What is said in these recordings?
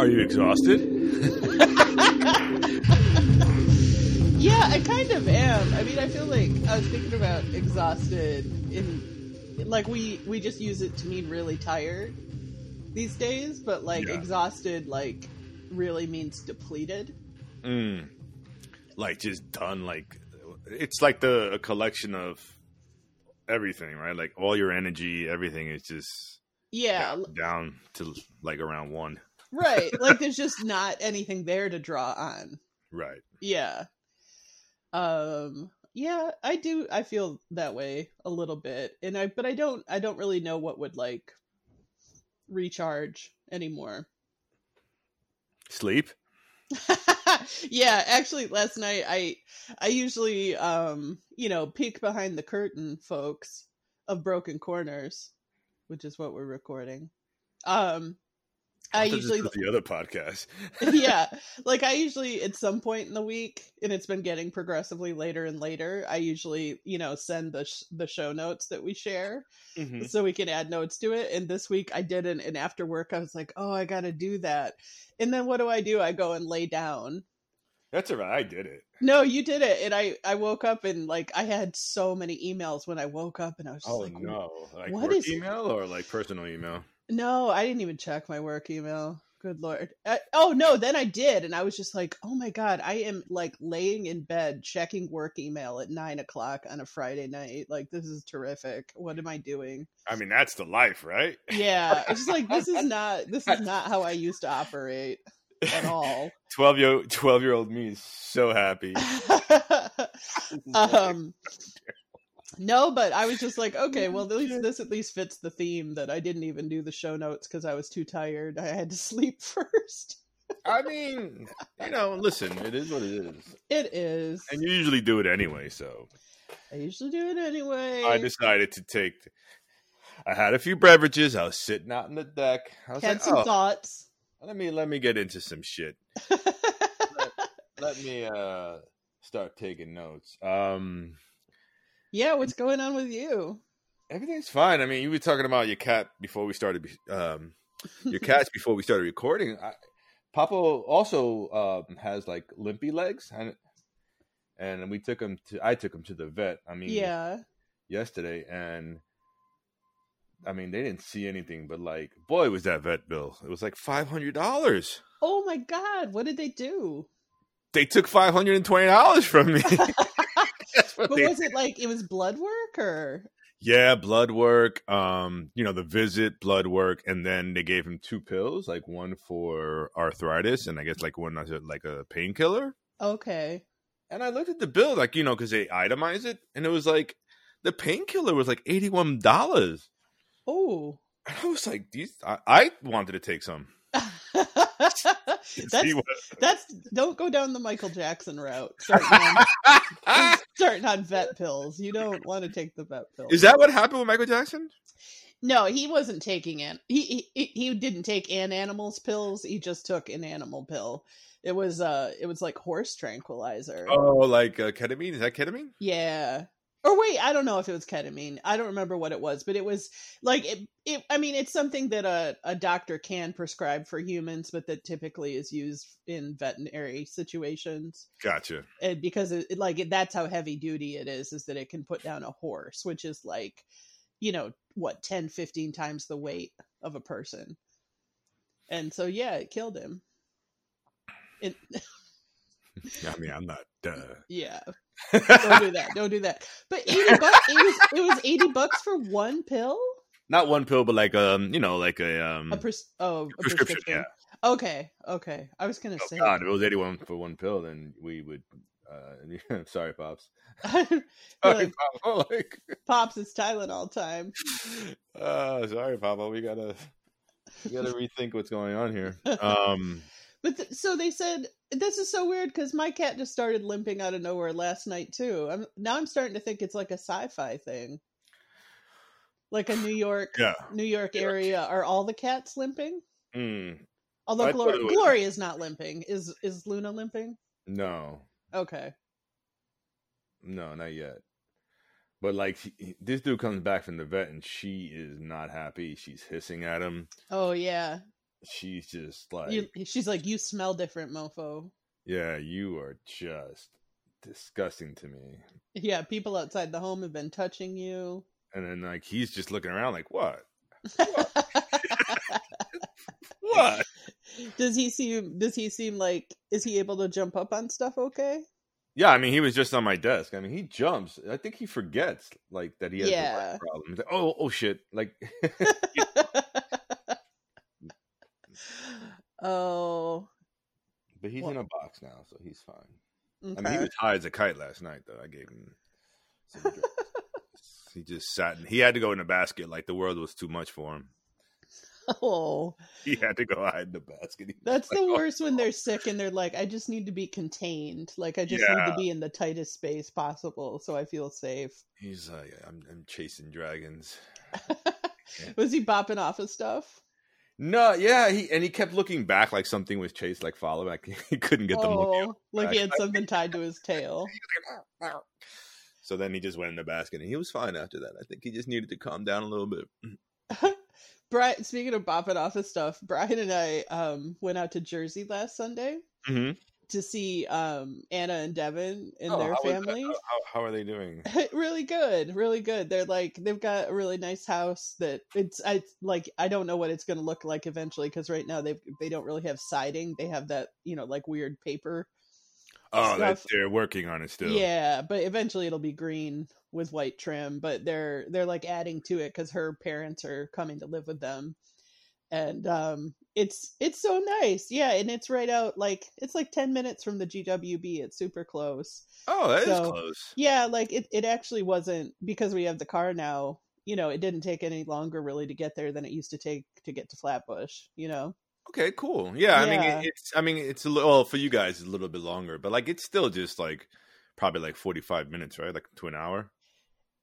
Are you exhausted? yeah, I kind of am. I mean, I feel like I was thinking about exhausted in like we we just use it to mean really tired these days, but like Yeah. exhausted like really means depleted. Mm. Like just done. Like it's like the a collection of everything, right? Like all your energy, everything is just Yeah, down, down to like around one. Right. Like there's just not anything there to draw on. Right. Yeah. Um yeah, I do I feel that way a little bit. And I but I don't I don't really know what would like recharge anymore. Sleep. yeah, actually last night I I usually um you know peek behind the curtain folks of Broken Corners, which is what we're recording. Um I this usually the other podcast. yeah like i usually at some point in the week and it's been getting progressively later and later i usually you know send the sh- the show notes that we share Mhm. so we can add notes to it and this week i didn't and after work i was like oh i gotta do that and then what do i do i go and lay down That's all right. I did it. no you did it and i i woke up and like i had so many emails when i woke up and i was just Oh like no! Like what is- email or like personal email? No, I didn't even check my work email. Good lord. Uh, oh no, then I did, and I was just like, "Oh my god, I am like laying in bed checking work email at nine o'clock on a Friday night. Like this is terrific. What am I doing?" I mean, that's the life, right? Yeah, it's just like this is not this is not how I used to operate at all. Twelve year twelve year old me is so happy. um, no, but I was just like, okay, well, this, this at least fits the theme that I didn't even do the show notes because I was too tired. I had to sleep first. I mean, you know, listen, it is what it is, It is. and you usually do it anyway. So I usually do it anyway. I decided to take. I had a few beverages. I was sitting out on the deck. I was had like, some oh, thoughts. let me let me get into some shit. Let me uh start taking notes. Um, yeah, what's going on with you? everything's fine. I mean, you were talking about your cat before we started. Um, your cats before we started recording. I, Papa also um, has like limpy legs, and and we took him to. I took him to the vet. I mean, Yeah. yesterday, and I mean they didn't see anything, but like, boy, was that vet bill? It was like five hundred dollars. Oh my god, what did they do? They took five hundred and twenty dollars from me. That's what But they was it like it was blood work or Yeah, blood work. Um, you know, the visit, blood work, and then they gave him two pills, like one for arthritis, and I guess like one as a, like a painkiller. okay. And I looked at the bill, like you know, because they itemize it, and it was like the painkiller was like eighty one dollars. Oh. And I was like, these. I, I wanted to take some. that's what- that's don't go down the Michael Jackson route. Starting on, starting on vet pills. You don't want to take the vet pills. Is that what happened with Michael Jackson? No, he wasn't taking an he, he he didn't take an animal's pills. He just took an animal pill. It was uh it was like horse tranquilizer. Oh, like uh, ketamine? Is that ketamine? Yeah. Or wait, I don't know if it was ketamine. I don't remember what it was, but it was like it. it I mean, it's something that a a doctor can prescribe for humans, but that typically is used in veterinary situations. Gotcha. And because it, like it, that's how heavy duty it is, is that it can put down a horse, which is like, you know, what 10, 15 times the weight of a person. And so yeah, it killed him. It, I mean, I'm not. Uh... yeah. Don't do that. Don't do that. But eighty bucks. It was it was eighty bucks for one pill. not one pill, but like um, you know, like a um A pres- oh a prescription. prescription. Yeah. Okay. Okay. I was gonna Oh say. God, if it was eighty one for one pill, then we would. Uh, sorry, pops. Sorry, like, Papa. Like, Pops, it's Tylenol all time. uh, sorry, Papa. We gotta, we gotta rethink what's going on here. Um, But th- so they said this is so weird because my cat just started limping out of nowhere last night too. I'm now I'm starting to think it's like a sci-fi thing, like a New York, yeah. New York area. Are all the cats limping? Mm, Although I Gloria, was- Gloria is not limping. Is is Luna limping? no, Okay. no, not yet. But like this dude comes back from the vet and she is not happy. She's hissing at him. Oh yeah. She's just like, You, she's like, you smell different, mofo. yeah, you are just disgusting to me. Yeah, people outside the home have been touching you. And then like he's just looking around like, what? What? does he seem? Does he seem like? Is he able to jump up on stuff? Okay. Yeah, I mean, he was just on my desk. I mean, he jumps. I think he forgets like that he has Yeah. a problem. Like, oh, oh shit! Like, oh. but he's Well- in a box now, so he's fine. Okay. I mean, he was high as a kite last night, though. I gave him. Some he just sat. In, he had to go in a basket. Like the world was too much for him. oh, He had to go hide in the basket. That's like, the "Oh." worst when they're sick and they're like, I just need to be contained. Like I just need to be in the tightest space possible so I feel safe. He's like, I'm, I'm chasing dragons. Was he bopping off of stuff? No, yeah, he and he kept looking back like something was chased, like follow back. He couldn't get them looking. oh, like he had something tied to his tail. So then he just went in the basket, and he was fine after that. I think he just needed to calm down a little bit. Brian, speaking of bopping off of stuff, Brian and I um, went out to Jersey last Sunday Mm-hmm. To see um, Anna and Devin and Oh, their how that? family. How, how, are they doing? really good, really good. They're like they've got a really nice house that it's I like I don't know what it's going to look like eventually because right now they they don't really have siding. They have that you know like weird paper. Oh, that, Stuff. they're working on it still. Yeah, but eventually it'll be green with white trim. But they're they're like adding to it because her parents are coming to live with them, and um, it's it's so nice. Yeah, and it's right out like it's like ten minutes from the GWB. It's super close. Oh, that is So- close. Yeah, like it, it actually wasn't because we have the car now, you know, it didn't take any longer really to get there than it used to take to get to Flatbush, you know? Okay, cool. Yeah, I mean, it, it's. I mean, it's a little well, for you guys. It's a little bit longer, but like it's still just like probably like forty five minutes, right? Like to an hour.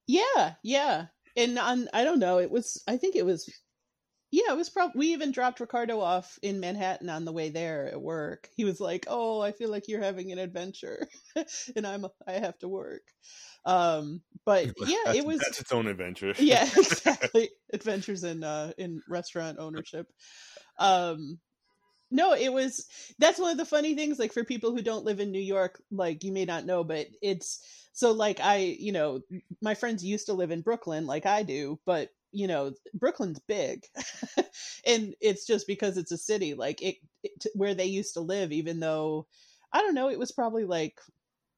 Yeah, yeah. And on I don't know, it was I think it was yeah, it was probably we even dropped Ricardo off in Manhattan on the way there at work. He was like, "Oh, I feel like you're having an adventure." and I'm I have to work. Um, but yeah, That's- it was that's its own adventure. yeah exactly adventures in uh in restaurant ownership um no it was that's one of the funny things like for people who don't live in new york like you may not know but it's so like i you know my friends used to live in brooklyn like i do but you know brooklyn's big. And it's just because it's a city like it, it where they used to live even though i don't know it was probably like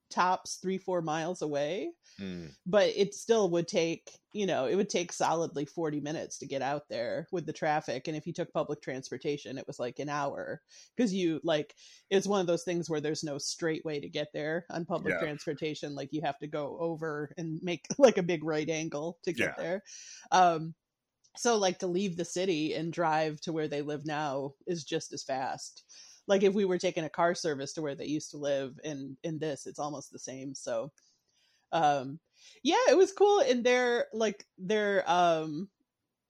tops three four miles away Mm. but it still would take you know it would take solidly 40 minutes to get out there with the traffic and if you took public transportation it was like an hour because you like it's one of those things where there's no straight way to get there on public Yeah. transportation like you have to go over and make like a big right angle to get Yeah. there um so like to leave the city and drive to where they live now is just as fast like if we were taking a car service to where they used to live in in this it's almost the same so um yeah it was cool and they're like they're um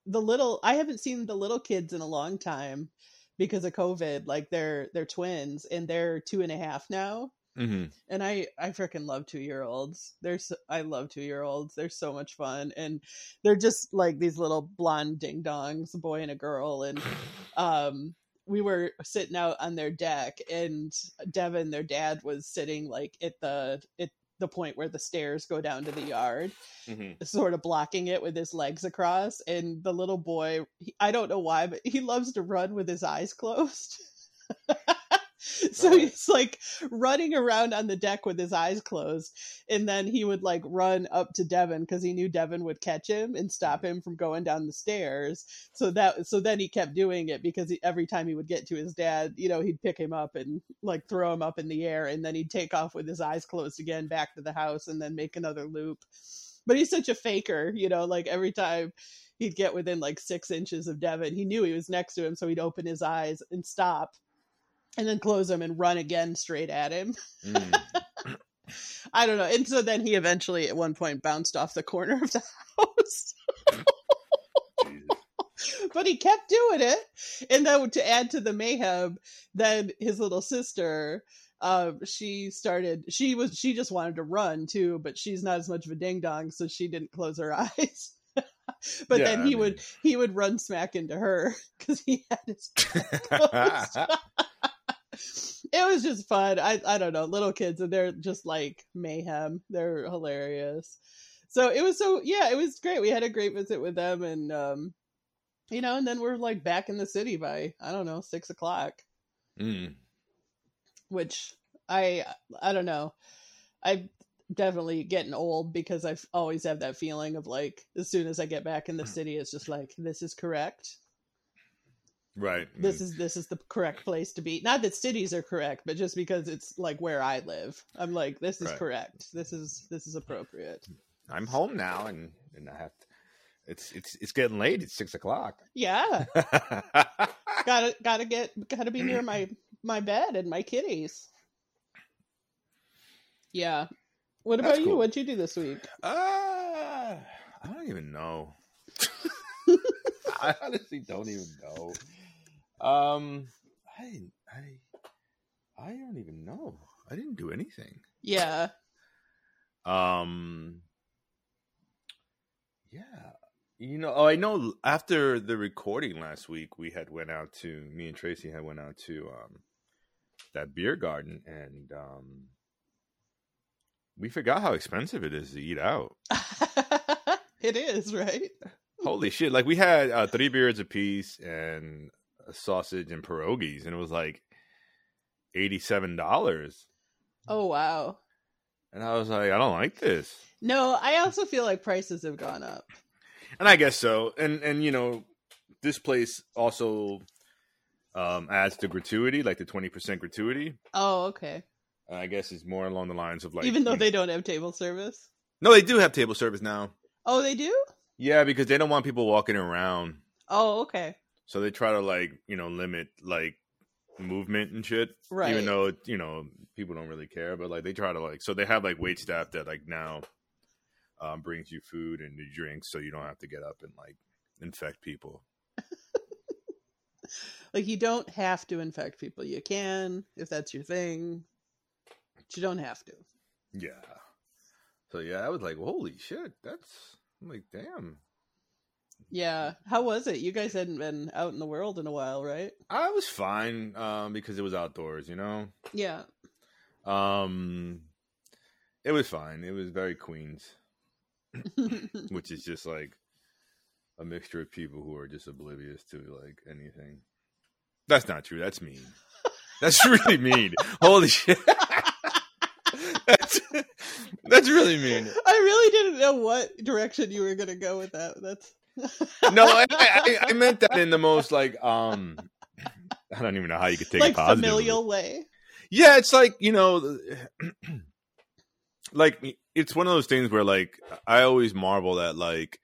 the little i haven't seen the little kids in a long time because of covid like they're they're twins and they're two and a half now. Hmm and i i freaking love two year olds they're so, i love two year olds they're so much fun and they're just like these little blonde ding dongs a boy and a girl and um we were sitting out on their deck and devin their dad was sitting like at the at the point where the stairs go down to the yard hmm sort of blocking it with his legs across and the little boy he, i don't know why but he loves to run with his eyes closed so Oh. he's like running around on the deck with his eyes closed and then he would like run up to devin because he knew devin would catch him and stop mm-hmm. him from going down the stairs. So that so then he kept doing it because he, every time he would get to his dad you know he'd pick him up and like throw him up in the air and then he'd take off with his eyes closed again back to the house and then make another loop. But he's such a faker, you know, like every time he'd get within like six inches of Devin, he knew he was next to him, so he'd open his eyes and stop and then close them and run again straight at him. Mm. I don't know. And so then he eventually at one point bounced off the corner of the house. But he kept doing it. And then to add to the mayhem, then his little sister, um, she started. She was. She just wanted to run too, but she's not as much of a ding dong, so she didn't close her eyes. but Yeah, then I he mean- would he would run smack into her because he had his closed. It was just fun. I I don't know, little kids and they're just like mayhem. They're hilarious. So it was so yeah, it was great. We had a great visit with them and um you know, and then we're like back in the city by I don't know, six o'clock Mm. which I I don't know. I definitely getting old because I've always have that feeling of like as soon as I get back in the city, it's just like this is correct. Right. This is this is the correct place to be. Not that cities are correct, but just because it's like where I live, I'm like this is Right. correct. This is this is appropriate. I'm home now, and and I have. To, it's it's it's getting late. It's six o'clock. Yeah, gotta gotta get gotta be near my my bed and my kitties. Yeah. What That's about you? cool. What'd you do this week? Uh, I don't even know. I honestly don't even know. Um, I I I don't even know. I didn't do anything. Yeah. Um, yeah, you know. Oh, I know. After the recording last week, we had went out to me and Tracy had went out to um that beer garden, and um, we forgot how expensive it is to eat out. it is, right? Holy shit! Like we had uh, three beers apiece and a sausage and pierogies, and it was like eighty-seven dollars. Oh wow. And I was like, I don't like this. No, I also feel like prices have gone up. And I guess so. And and you know, this place also um adds to gratuity, like the twenty percent gratuity. Oh, okay. I guess it's more along the lines of like Even though they don't have table service. no, they do have table service now. Oh, they do? Yeah, because they don't want people walking around, Oh, okay. So they try to like you know limit like movement and shit. Right. Even though you know people don't really care, but like they try to like so they have like wait staff that like now um brings you food and your drinks, so you don't have to get up and like infect people. Like you don't have to infect people. You can if that's your thing. But you don't have to. Yeah. So yeah, I was like, holy shit, that's I'm like, damn. Yeah. How was it? You guys hadn't been out in the world in a while, right? I was fine, um, because it was outdoors, you know? Yeah. Um it was fine. It was very Queens, which is just like a mixture of people who are just oblivious to like anything. That's not true. That's mean. That's really mean. Holy shit. that's, that's really mean. I really didn't know what direction you were going to go with that. That's no, I, I, I meant that in the most like um I don't even know how you could take like it positive. familial way. Yeah, it's like you know, like it's one of those things where like I always marvel at like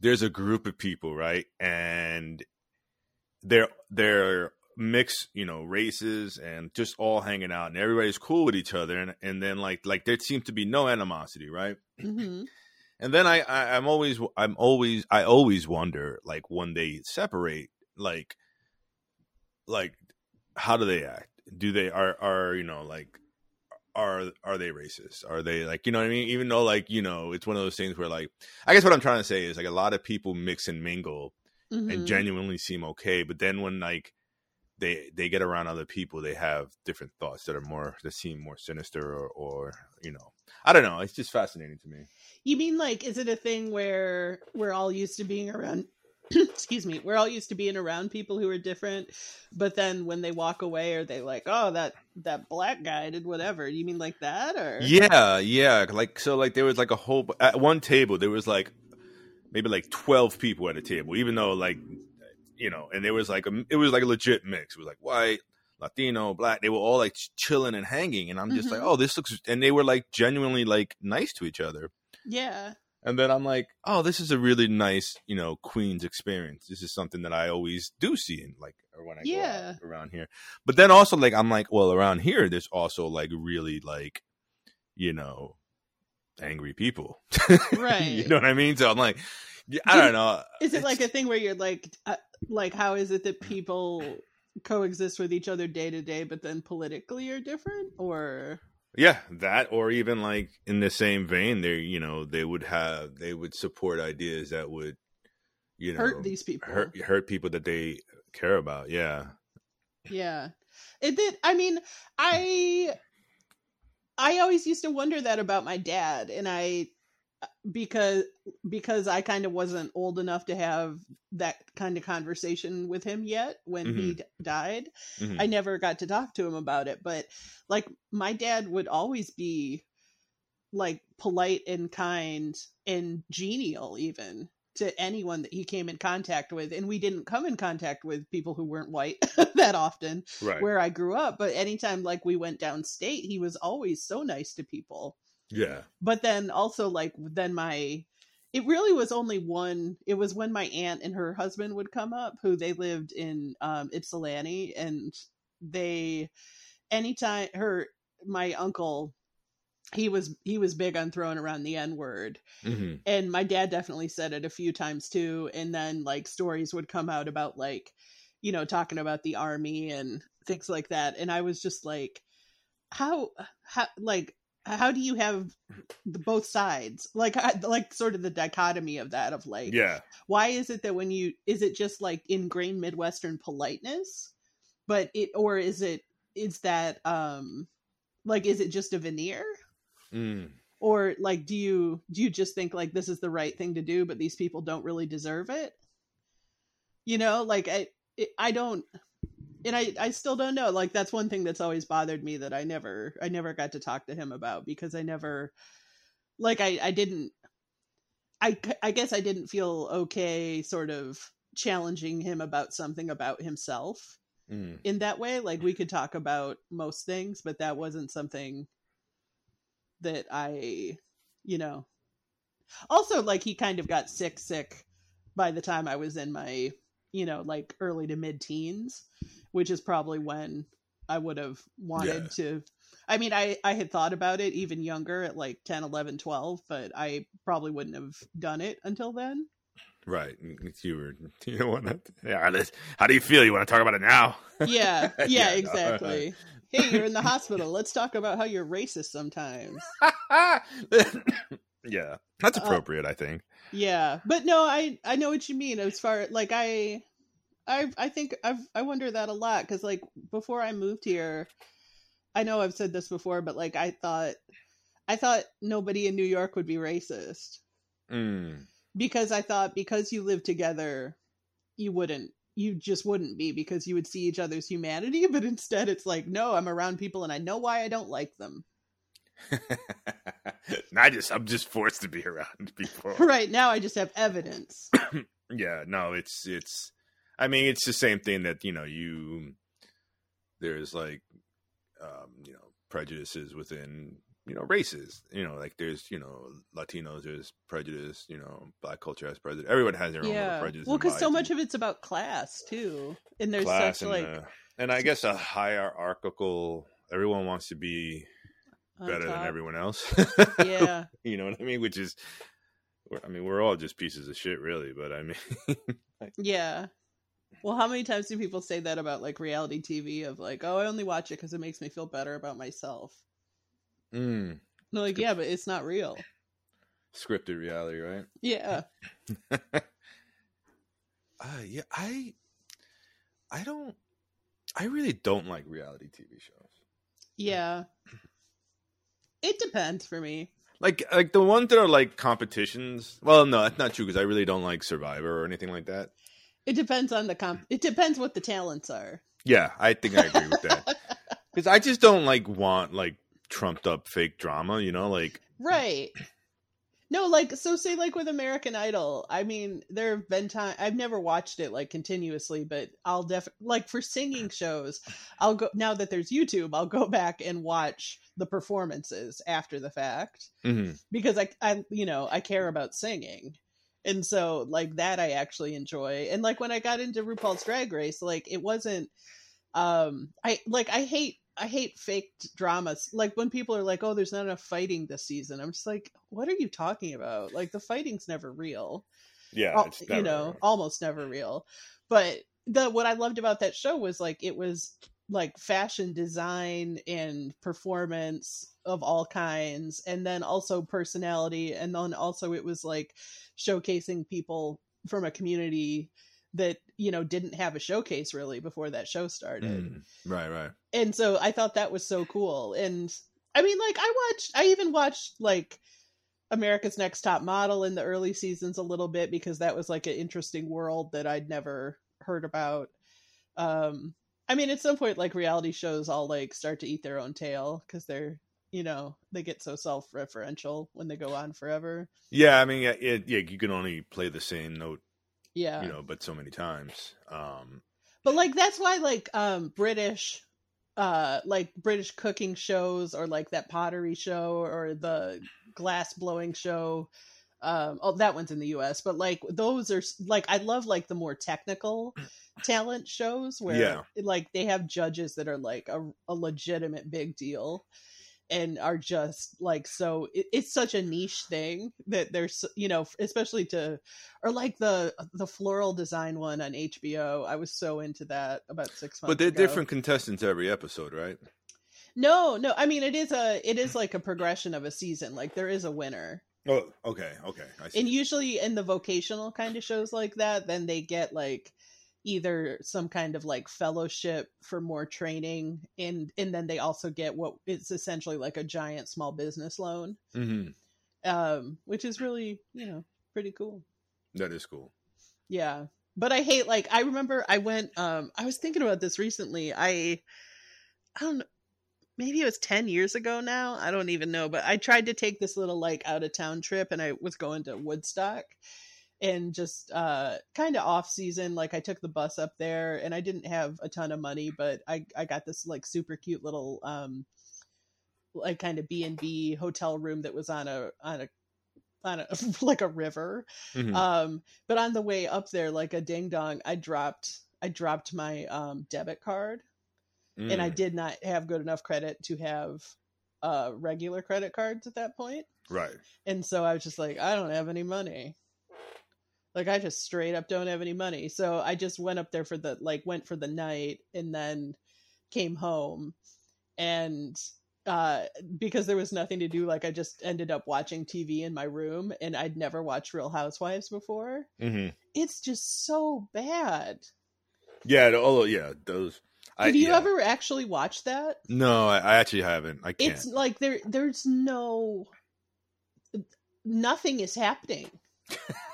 there's a group of people, right, and they're they're mixed, you know, races and just all hanging out, and everybody's cool with each other, and and then like like there seems to be no animosity, right? hmm And then I, I I'm always I'm always I always wonder like when they separate like like how do they act? Do they are are you know like are are they racist? Are they like you know what I mean? Even though like you know it's one of those things where like I guess what I'm trying to say is like a lot of people mix and mingle hmm and genuinely seem okay, but then when like they they get around other people, they have different thoughts that are more that seem more sinister or or you know I don't know. It's just fascinating to me. You mean like is it a thing where we're all used to being around excuse me, we're all used to being around people who are different, but then when they walk away are they like, "Oh, that that black guy did whatever." You mean like that or Yeah, yeah. Like so, like there was like a whole at one table. There was like maybe like twelve people at a table, even though like you know, and there was like a it was like a legit mix. It was like white, Latino, black. They were all like chilling and hanging, and I'm just like, Mhm. oh, this looks. And they were like genuinely like nice to each other. Yeah. And then I'm like, oh, this is a really nice, you know, Queens experience. This is something that I always do see in like or when I Yeah. go around here. But then also like I'm like, well, around here there's also like really like, you know, angry people. Right. you know what I mean? So I'm like, I don't know. Is it It's- like a thing where you're like, uh, like how is it that people coexist with each other day to day, but then politically are different, or Yeah, that or even like in the same vein, they you know they would have they would support ideas that would you know hurt these people. hurt hurt people that they care about. Yeah, Yeah. It did I mean, I I always used to wonder that about my dad and I because because I kind of wasn't old enough to have that kind of conversation with him yet when he d- died. Mhm. I never got to talk to him about it, but like my dad would always be like polite and kind and genial even to anyone that he came in contact with and we didn't come in contact with people who weren't white that often right. where I grew up but anytime like we went downstate he was always so nice to people yeah, but then also like then my it really was only one it was when my aunt and her husband would come up who they lived in um ypsilanti and they anytime her my uncle he was he was big on throwing around the n word. Hmm and my dad definitely said it a few times too and then like stories would come out about like you know talking about the army and things like that. And i was just like how how like how do you have the both sides? Like like sort of the dichotomy of that of like yeah, why is it that when you is it just like ingrained midwestern politeness? But it or is it is that um like is it just a veneer? Mm. or like do you do you just think like this is the right thing to do but these people don't really deserve it? You know like i it, i don't and i i still don't know like that's one thing that's always bothered me that i never i never got to talk to him about because i never like i i didn't i i guess i didn't feel okay sort of challenging him about something about himself Mm. in that way like we could talk about most things but that wasn't something that i you know also like he kind of got sick sick by the time i was in my you know like early to mid teens which is probably when i would have wanted to i mean i i had thought about it even younger at like 10 11 12 but i probably wouldn't have done it until then right. You were you know what? Yeah, how do you feel? You want to talk about it now? yeah yeah, Yeah, no. exactly hey you're in the hospital let's talk about how you're racist sometimes yeah, that's Uh, appropriate. I think. yeah but no i i know what you mean as far like i i i think i've i wonder that a lot because like before i moved here i know i've said this before but like i thought i thought nobody in new york would be racist Mm. because i thought because you live together you wouldn't you just wouldn't be because you would see each other's humanity but instead it's like no i'm around people and i know why i don't like them I just I'm just forced to be around people. right now i just have evidence Yeah, no, it's it's. I mean, it's the same thing that you know you. There's like, um, you know, prejudices within you know races. You know, like there's you know Latinos, there's prejudice. You know, black culture has prejudice. Everyone has their own prejudice. well because so much of it's about class too and there's class such and like uh, and I guess a hierarchical. Everyone wants to be better than everyone else. yeah you know what I mean? Which is, I mean, we're all just pieces of shit, really. But I mean, yeah well how many times do people say that about like reality tv of like oh i only watch it because it makes me feel better about myself mm, no like yeah but it's not real scripted reality, right? yeah Uh, yeah, I, I don't, I really don't like reality TV shows. yeah it depends for me Like, like the ones that are like competitions. Well, no, that's not true because I really don't like Survivor or anything like that. it depends on the comp it depends what the talents are Yeah, I think I agree with that because I just don't like want like trumped up fake drama. You know, like right no like so say like with american idol i mean there have been time i've never watched it like continuously but i'll def like for singing shows i'll go now that there's youtube i'll go back and watch the performances after the fact mhm. because i i you know i care about singing and so like that i actually enjoy and like when i got into rupaul's drag race like it wasn't um i like i hate i hate faked dramas. Like when people are like oh there's not enough fighting this season i'm just like what are you talking about? Like the fighting's never real. Yeah, Al- it's you never- know almost never real. But the what i loved about that show was like it was like fashion design and performance of all kinds and then also personality and then also it was like showcasing people from a community that you know didn't have a showcase really before that show started. Mm, right, right. and so i thought that was so cool. And i mean like i watched i even watched like america's next top model in the early seasons a little bit because that was like an interesting world that i'd never heard about. Um i mean at some point like reality shows all like start to eat their own tail because they're you know they get so self-referential when they go on forever. Yeah, I mean, yeah, it, yeah, you can only play the same note, yeah you know, but so many times. Um, but like that's why like um british uh like british cooking shows or like that pottery show or the glass blowing show um oh that one's in the us but like those are like i love like the more technical talent shows where Yeah. like they have judges that are like a, a legitimate big deal and are just like so it, it's such a niche thing that there's you know especially to or like the the floral design one on HBO. I was so into that about six months. but they're ago. different contestants every episode, right? No, no. I mean, it is a it is like a progression of a season. Like there is a winner, Oh, okay, okay. I see. and usually in the vocational kind of shows like that, then they get like either some kind of like fellowship for more training, and and then they also get what it's essentially like a giant small business loan, hmm um, which is really you know pretty cool. That is cool. Yeah. But I hate like I remember I went um I was thinking about this recently. I I don't know maybe it was 10 years ago now. I don't even know, but I tried to take this little like out of town trip and I was going to Woodstock and just uh kind of off season like I took the bus up there and I didn't have a ton of money, but I I got this like super cute little um like kind of B&B hotel room that was on a on a on a like a river Mhm. um but on the way up there like a ding dong i dropped i dropped my um debit card and i Mm, did not have good enough credit to have uh regular credit cards at that point right. and so i was just like i don't have any money like i just straight up don't have any money so i just went up there for the like went for the night and then came home and uh because there was nothing to do like i just ended up watching tv in my room and i'd never watched real housewives before hmm it's just so bad Yeah. Oh, yeah. Those. I, have you yeah. ever actually watched that No, I, I actually haven't. I can't. it's like there there's no nothing is happening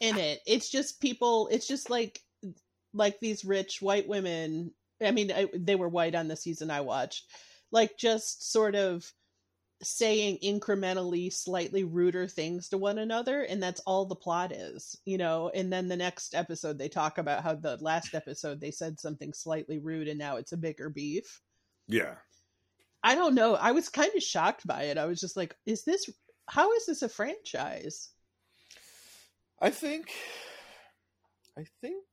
in it it's just people it's just like like these rich white women i mean I, they were white on the season i watched like just sort of saying incrementally slightly ruder things to one another and that's all the plot is you know and then the next episode they talk about how the last episode they said something slightly rude and now it's a bigger beef yeah. I don't know. I was kind of shocked by it. I was just like, is this how is this a franchise? I think. I think.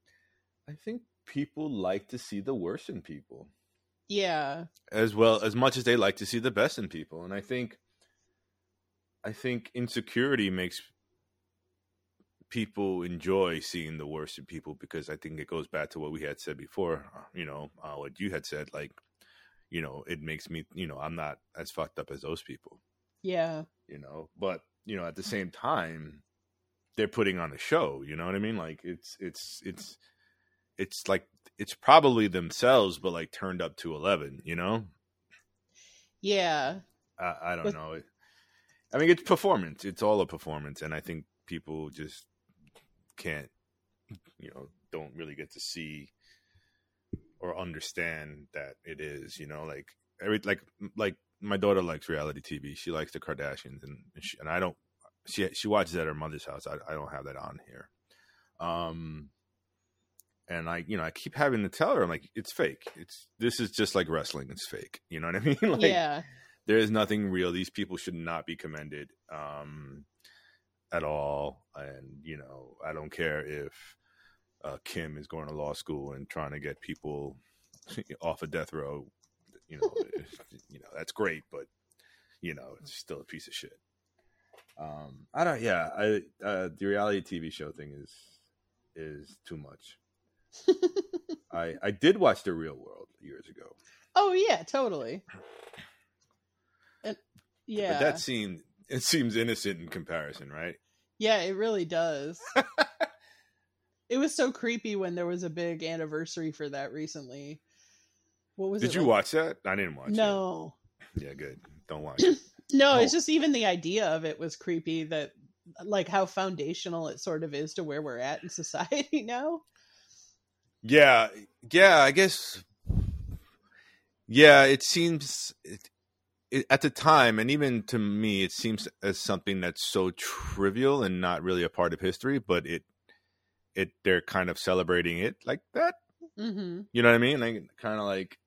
I think people like to see the worst in people. Yeah. as well as much as they like to see the best in people and i think i think insecurity makes people enjoy seeing the worst in people because i think it goes back to what we had said before uh, you know uh, what you had said like you know it makes me you know i'm not as fucked up as those people Yeah. you know but you know at the same time they're putting on a show you know what i mean like it's it's it's it's like it's probably themselves but like turned up to 11 you know Yeah. I, I don't But- know. It- I mean, it's performance. It's all a performance, and I think people just can't, you know, don't really get to see or understand that it is. You know, like every like like my daughter likes reality TV. She likes the Kardashians, and and, she, and I don't. She she watches at her mother's house. I I don't have that on here. Um. And I, you know, I keep having to tell her, I'm like, it's fake. It's this is just like wrestling. It's fake. You know what I mean? like, yeah. there is nothing real. These people should not be commended um, at all. And you know, I don't care if uh, Kim is going to law school and trying to get people off of death row. You know, you know that's great, but you know, it's still a piece of shit. Um, I don't. Yeah, I uh, the reality TV show thing is is too much. I I did watch the Real World. years ago. Oh yeah, totally. And yeah, But that seemed it seems innocent in comparison, right? yeah, it really does. it was so creepy when there was a big anniversary for that recently. What was that? Did you like- watch that? I didn't watch No, it. Yeah, good. Don't watch it. No. It's Oh. just even the idea of it was creepy. That like how foundational it sort of is to where we're at in society now. Yeah, yeah, I guess. Yeah, it seems it, it, at the time, and even to me, it seems as something that's so trivial and not really a part of history. But it, it, they're kind of celebrating it like that. hmm You know what I mean? Like, kind of like,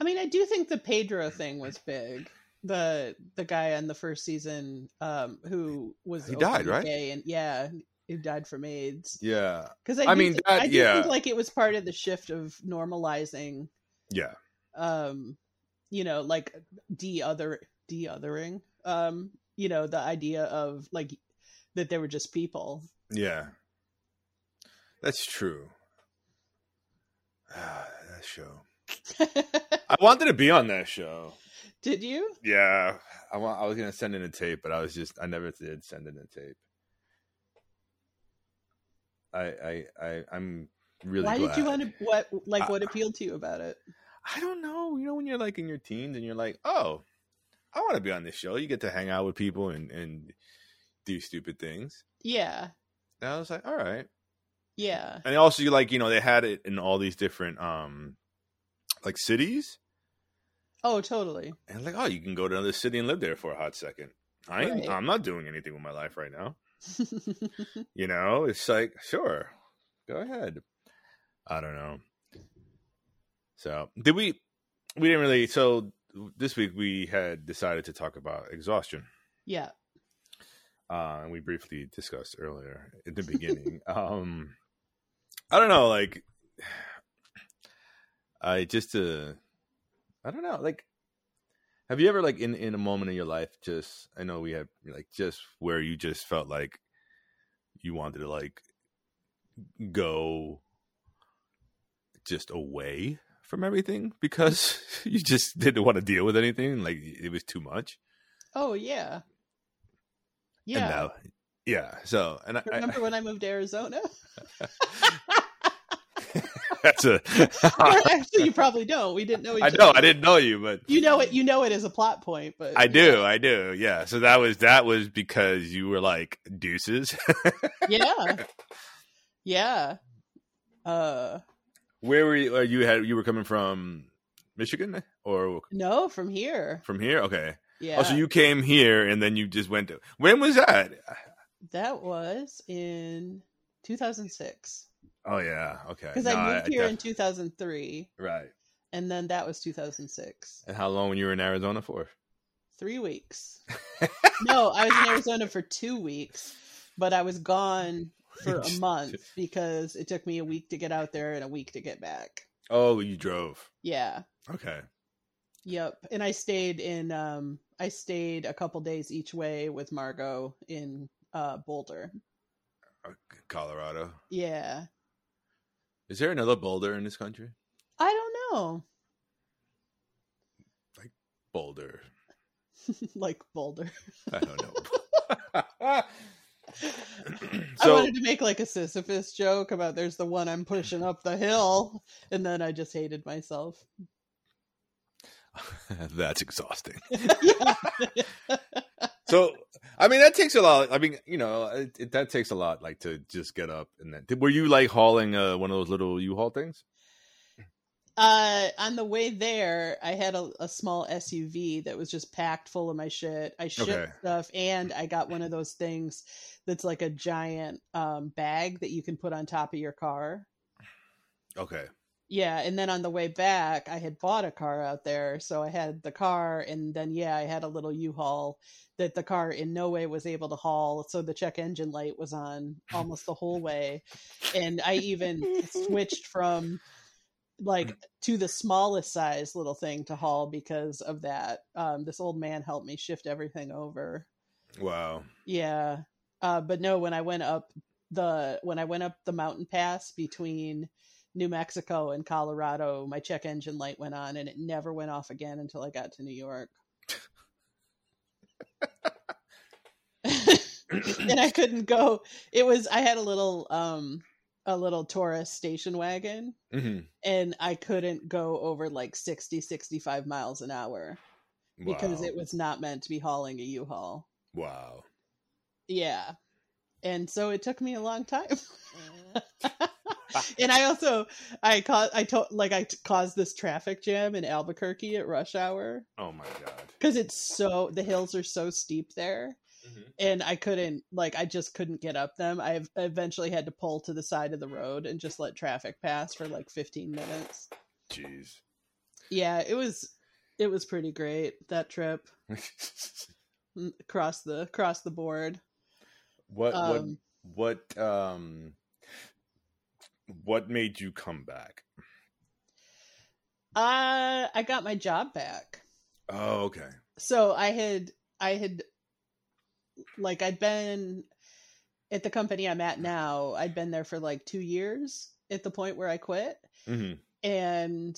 I mean, I do think the Pedro thing was big. The the guy in the first season um, who was He died, right? And yeah, who died from AIDS. yeah, Because I, I mean, thi- that- I do yeah. think like it was part of the shift of normalizing, yeah, um, you know, like de other de othering, um, you know, the idea of like that they were just people. yeah. That's true. Ah, that show. I wanted to be on that show. Did you? Yeah, I want. I was gonna send in a tape, but I was just. I never did send in a tape. I I I I'm really. Why did you want to? What like I- what appealed to you about it? I don't know. You know, when you're like in your teens and you're like, oh, I want to be on this show. You get to hang out with people and and do stupid things. Yeah, And I was like, all right. yeah. And also, you like, you know, they had it in all these different um like cities. Oh, totally. And like, oh, you can go to another city and live there for a hot second. I ain't, Right. I'm not doing anything with my life right now. You know, it's like, sure, go ahead. I don't know. So, did we? We didn't really. So this week we had decided to talk about exhaustion, yeah. uh, and we briefly discussed earlier in the beginning. um, I don't know, like, I just, uh, I don't know, like. Have you ever like in in a moment in your life just I know we have like just where you just felt like you wanted to like go just away from everything because you just didn't want to deal with anything like it was too much Oh yeah. Yeah. now yeah so and I, Remember when I moved to Arizona? That's a Actually, you probably don't. We didn't know each I know other. I didn't know you but You know it. You know it as a plot point, but I do I do yeah so that was that was because you were like deuces Yeah. Yeah. Uh, where were you uh, you had you were coming from Michigan or no, from here. from here okay Yeah. oh so you came here and then you just went to when was that that was in 2006 oh yeah okay because No, I moved here in def- 2003, right and then that was 2006. And how long were you in Arizona for? Three weeks. no, I was in Arizona for two weeks, but I was gone for a month because it took me a week to get out there and a week to get back. Oh, you drove. Yeah. Okay. Yep. And I stayed in um I stayed a couple days each way with Margot in uh Boulder. Uh, Colorado. Yeah. Is there another Boulder in this country? I don't know. Like Boulder. like Boulder. I don't know. I so wanted to make like a Sisyphus joke about there's the one I'm pushing up the hill and then I just hated myself. that's exhausting. So I mean, that takes a lot. I mean, you know, it, it, that takes a lot, like to just get up and then. Were you like hauling uh, one of those little U-Haul things? Uh, on the way there, I had a, a small SUV that was just packed full of my shit. I shipped Okay. stuff, and I got one of those things that's like a giant um, bag that you can put on top of your car. Okay. Yeah, and then on the way back, I had bought a car out there, so I had the car, and then yeah, I had a little U-Haul that the car in no way was able to haul, so the check engine light was on almost the whole way, and I even switched from like to the smallest size little thing to haul because of that. Um, this old man helped me shift everything over. Wow. Yeah. Uh, but no, when I went up the when I went up the mountain pass between New Mexico and Colorado, my check engine light went on and it never went off again until I got to New York. and I couldn't go. It was I had a little um a little Taurus station wagon hmm and I couldn't go over like 60 65 miles an hour because it was not meant to be hauling a U-Haul. wow. Yeah. And so it took me a long time. and I also I caused I told like I t- caused this traffic jam in Albuquerque at rush hour Oh my god. because it's so the hills are so steep there Mhm. and I couldn't like I just couldn't get up them. I eventually had to pull to the side of the road and just let traffic pass for like 15 minutes. Jeez. Yeah, it was it was pretty great that trip mm, across the across the board. what Um, what what um what made you come back? Uh I got my job back. Oh, okay. So I had I had like I'd been at the company I'm at now, I'd been there for like 2 years at the point where I quit. hmm and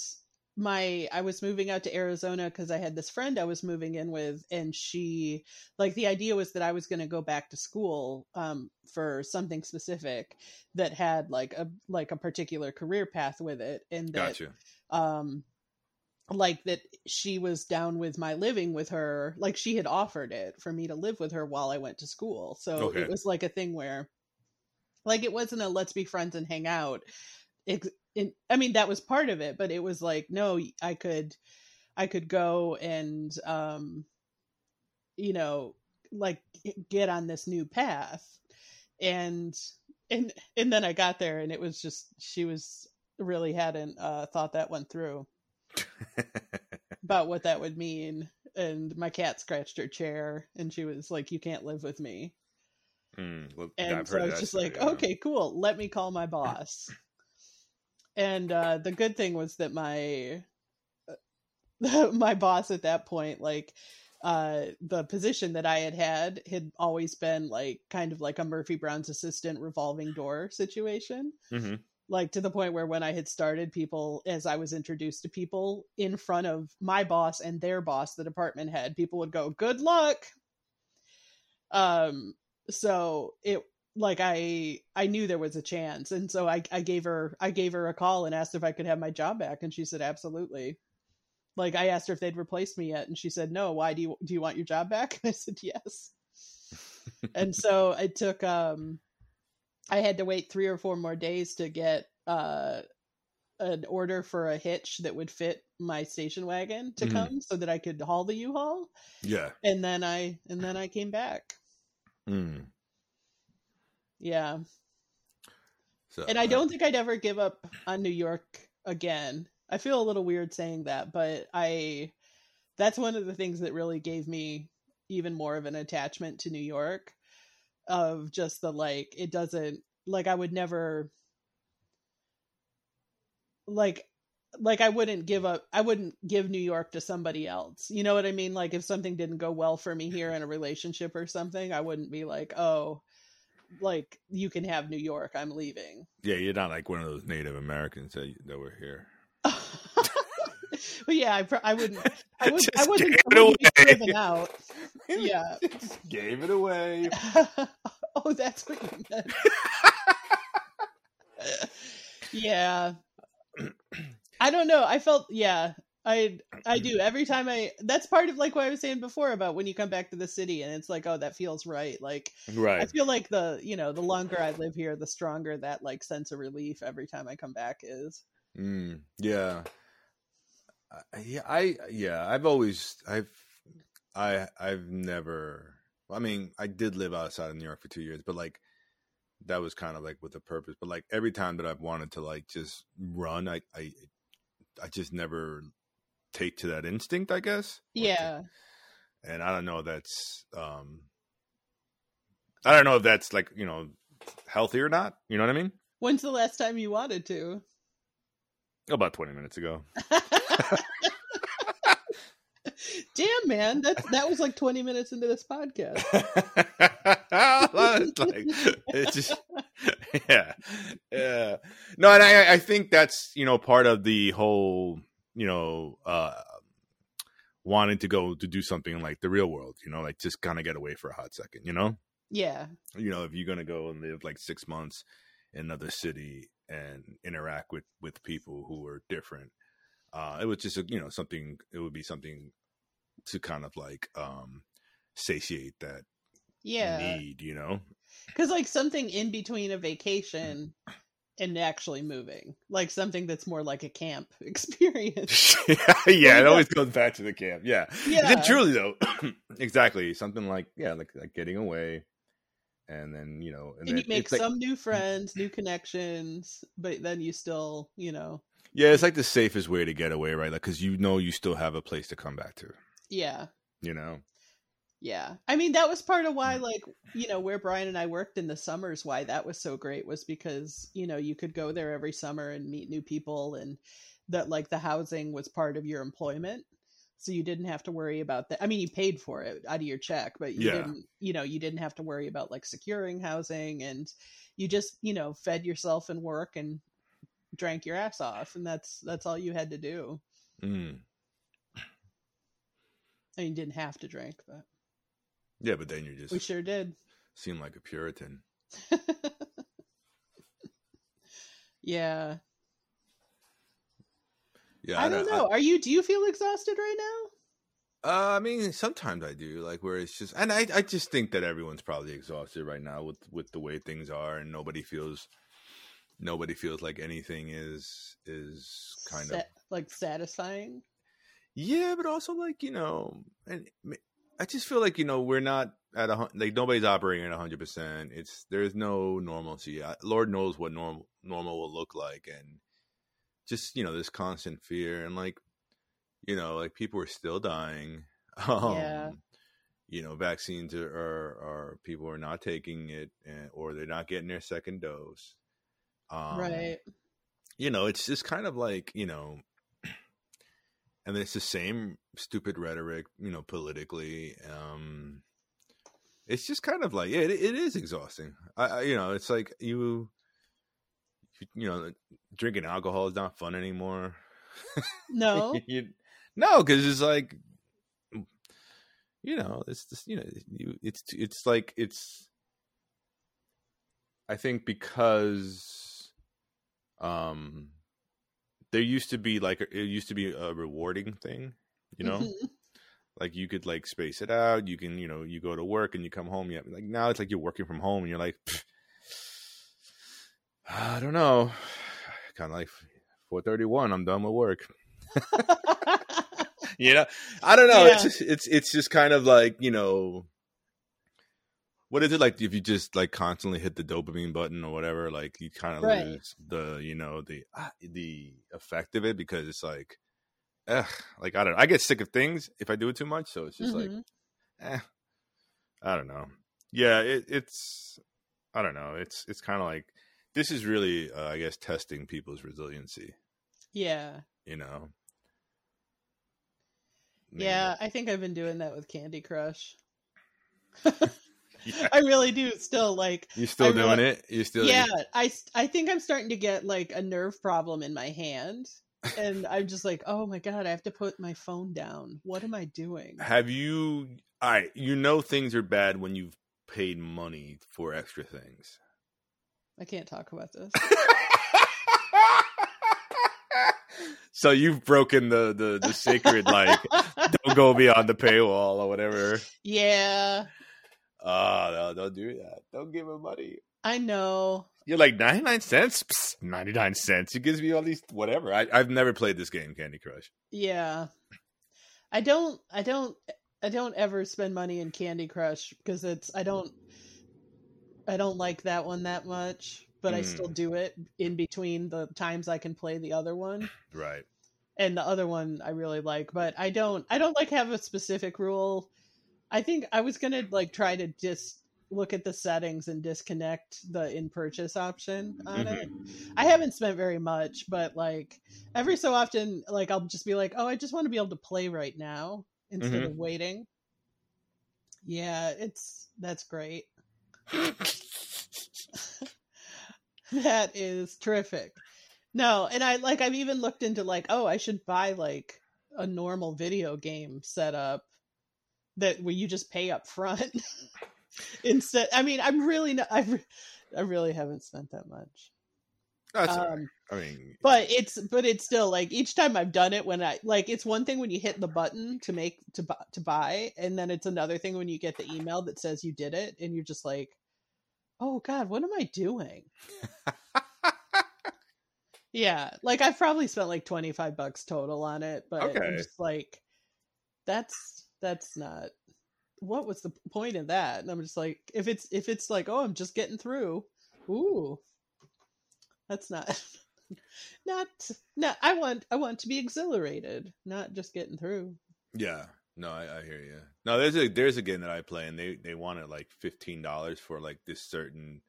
my I was moving out to Arizona because I had this friend I was moving in with, and she like the idea was that I was going to go back to school um, for something specific that had like a like a particular career path with it, and that Gotcha. um like that she was down with my living with her like she had offered it for me to live with her while I went to school so Okay. it was like a thing where like it wasn't a let's be friends and hang out I mean that was part of it but it was like no I could I could go and um you know like get on this new path. And and and then I got there and it was just she was really hadn't uh thought that one through. About what that would mean. And my cat scratched her chair and she was like you can't live with me. Mm, well, and so I was just like yeah. okay cool. Let me call my boss and uh the good thing was that my my boss at that point like uh the position that i had had had always been like kind of like a murphy brown's assistant revolving door situation Mhm. like to the point where when I had started people as I was introduced to people in front of my boss and their boss the department head people would go good luck um so it like I I knew there was a chance. And so I I gave her I gave her a call and asked if I could have my job back. And she said absolutely. Like I asked her if they'd replaced me yet and she said no why do you do you want your job back? And I said yes. And so I took um I had to wait 3 or 4 more days to get uh an order for a hitch that would fit my station wagon to Mhm. come so that I could haul the U-Haul. Yeah. and then I and then I came back. Mm. Yeah So, and I uh, don't think I'd ever give up on New York again. I feel a little weird saying that, but I that's one of the things that really gave me even more of an attachment to New York of just the like it doesn't like I would never like like I wouldn't give up I wouldn't give New York to somebody else. You know what I mean? Like if something didn't go well for me here in a relationship or something, I wouldn't be like, "Oh, like you can have New York. I'm leaving." Yeah, you're not like one of those Native Americans that, that were here. well, yeah, I, I wouldn't. I, would, I Just wouldn't. gave I it wouldn't away. living out. Yeah. Just gave it away. oh, that's what you meant. yeah. I don't know. I felt yeah. I I do every time I. That's part of like what I was saying before about when you come back to the city and it's like, oh, that feels right. Like right. I feel like the you know the longer I live here, the stronger that like sense of relief every time I come back is. Mm, yeah. I- Yeah, I yeah, I've always I've I I've never I mean, I did live outside of New York for 2 years, but like that was kind of like with a purpose, but like every time that I've wanted to like just run, I I I just never take to that instinct, I guess. Yeah. and I don't know if that's um I don't know if that's like, you know, healthy or not, you know what I mean? When's the last time you wanted to? About 20 minutes ago. Damn, man, that that was like twenty minutes into this podcast. it's like it's just yeah, yeah. No, and I, I think that's you know part of the whole you know uh wanting to go to do something like the real world. You know, like just kind of get away for a hot second. You know. Yeah. You know, if you're gonna go and live like six months in another city and interact with with people who are different, uh, it was just a, you know something. It would be something to kind of like um satiate that Yeah. need. You know. Because like something in between a vacation and actually moving, like something that's more like a camp experience. yeah, it always goes back to the camp. Yeah. Yeah. Truly though, exactly something like yeah, like like getting away, and then you know, and then you make it's like- some new mm. friends, new connections, but then you still, you know, yeah, it's like the safest way to get away, right? Like because you know you still have a place to come back to. yeah. You know. Yeah. I mean, that was part of Mm. why, like, you know, where Brian and I worked in the summers, why that was so great was because, you know, you could go there every summer and meet new people and that, like, the housing was part of your employment. So you didn't have to worry about that. I mean, you paid for it out of your check, but you Yeah. didn't, you know, you didn't have to worry about, like, securing housing and you just, you know, fed yourself and work and drank your ass off. And that's, that's all you had to do. Mm. I mean, you didn't have to drink, but Yeah, but then you just we sure did. seem like a Puritan. yeah. Yeah, I don't know. Are you? Do you feel exhausted right now? Uh, I mean, sometimes I do, like where it's just, and I, I just think that everyone's probably exhausted right now with with the way things are, and nobody feels, nobody feels like anything is is kind of like satisfying. yeah, but also like you know, and I just feel like you know we're not at a like nobody's operating at hundred percent. It's there's no normalcy. I, Lord knows what normal normal will look like, and just you know this constant fear and like you know like people are still dying. Um, Yeah. You know, vaccines are, are, are people are not taking it, and, or they're not getting their second dose. Um, right. you know, it's just kind of like, you know, and it's the same stupid rhetoric, you know, politically. Um, it's just kind of like, yeah, it, it is exhausting. I, I, you know, it's like you, you, you know, drinking alcohol is not fun anymore. No. you, no, because it's like, you know, it's just, you know, you, it's, it's like, it's, I think because, um, there used to be like, it used to be a rewarding thing, you know? Mhm. like you could like space it out you can you know you go to work and you come home yeah like now it's like you're working from home and you're like i don't know kind of like 431 i'm done with work you know i don't know it's just it's it's just kind of like you know what is it like if you just like constantly hit the dopamine button or whatever like you kind of Right. lose the you know the ah, the effect of it because it's like ugh, like i don't i get sick of things if i do it too much so it's just like Mhm. eh, I don't know. Yeah, it, it's I don't know. It's it's kind of like this is really uh, I guess testing people's resiliency. yeah. You know. Yeah. I think I've been doing that with Candy Crush. yeah. I really do still like You still I doing really- it? You still? yeah i I think i'm starting to get like a nerve problem in my hand and i'm just like oh my god i have to put my phone down what am i doing Have you? All right. You know things are bad when you've paid money for extra things. i can't talk about this so you've broken the the the sacred like don't go beyond the paywall or whatever. yeah Oh no, don't do that. Don't give him money. i know You're like 99 cents? Psst, 99 cents. It gives me all these whatever. I, I've never played this game, Candy Crush. yeah i don't i don't i don't ever spend money in candy crush because it's i don't i don't like that one that much but i Mm. still do it in between the times i can play the other one Right. and the other one I really like, but I don't I don't like have a specific rule. I think I was gonna like try to just look at the settings and disconnect the in purchase option on mm-hmm. it. I haven't spent very much, but like every so often like I'll just be like, Oh, I just want to be able to play right now instead mm-hmm. of waiting. Yeah, it's that's great. that is terrific. No, and I like I've even looked into like, oh, I should buy like a normal video game setup that where you just pay up front instead. I mean, I'm really not. I, I really haven't spent that much. That's Um, right. I mean, but it's but it's still like each time I've done it when I like it's one thing when you hit the button to make to to buy and then it's another thing when you get the email that says you did it and you're just like oh god what am I doing yeah like I've probably spent like 25 bucks total on it but Okay. I'm just like that's that's not what was the point of that and I'm just like if it's if it's like oh I'm just getting through ooh that's not not not i want i want to be exhilarated not just getting through yeah. No, I, I hear you. No, there's a there's a game that I play, and they they wanted like fifteen dollars for like this certain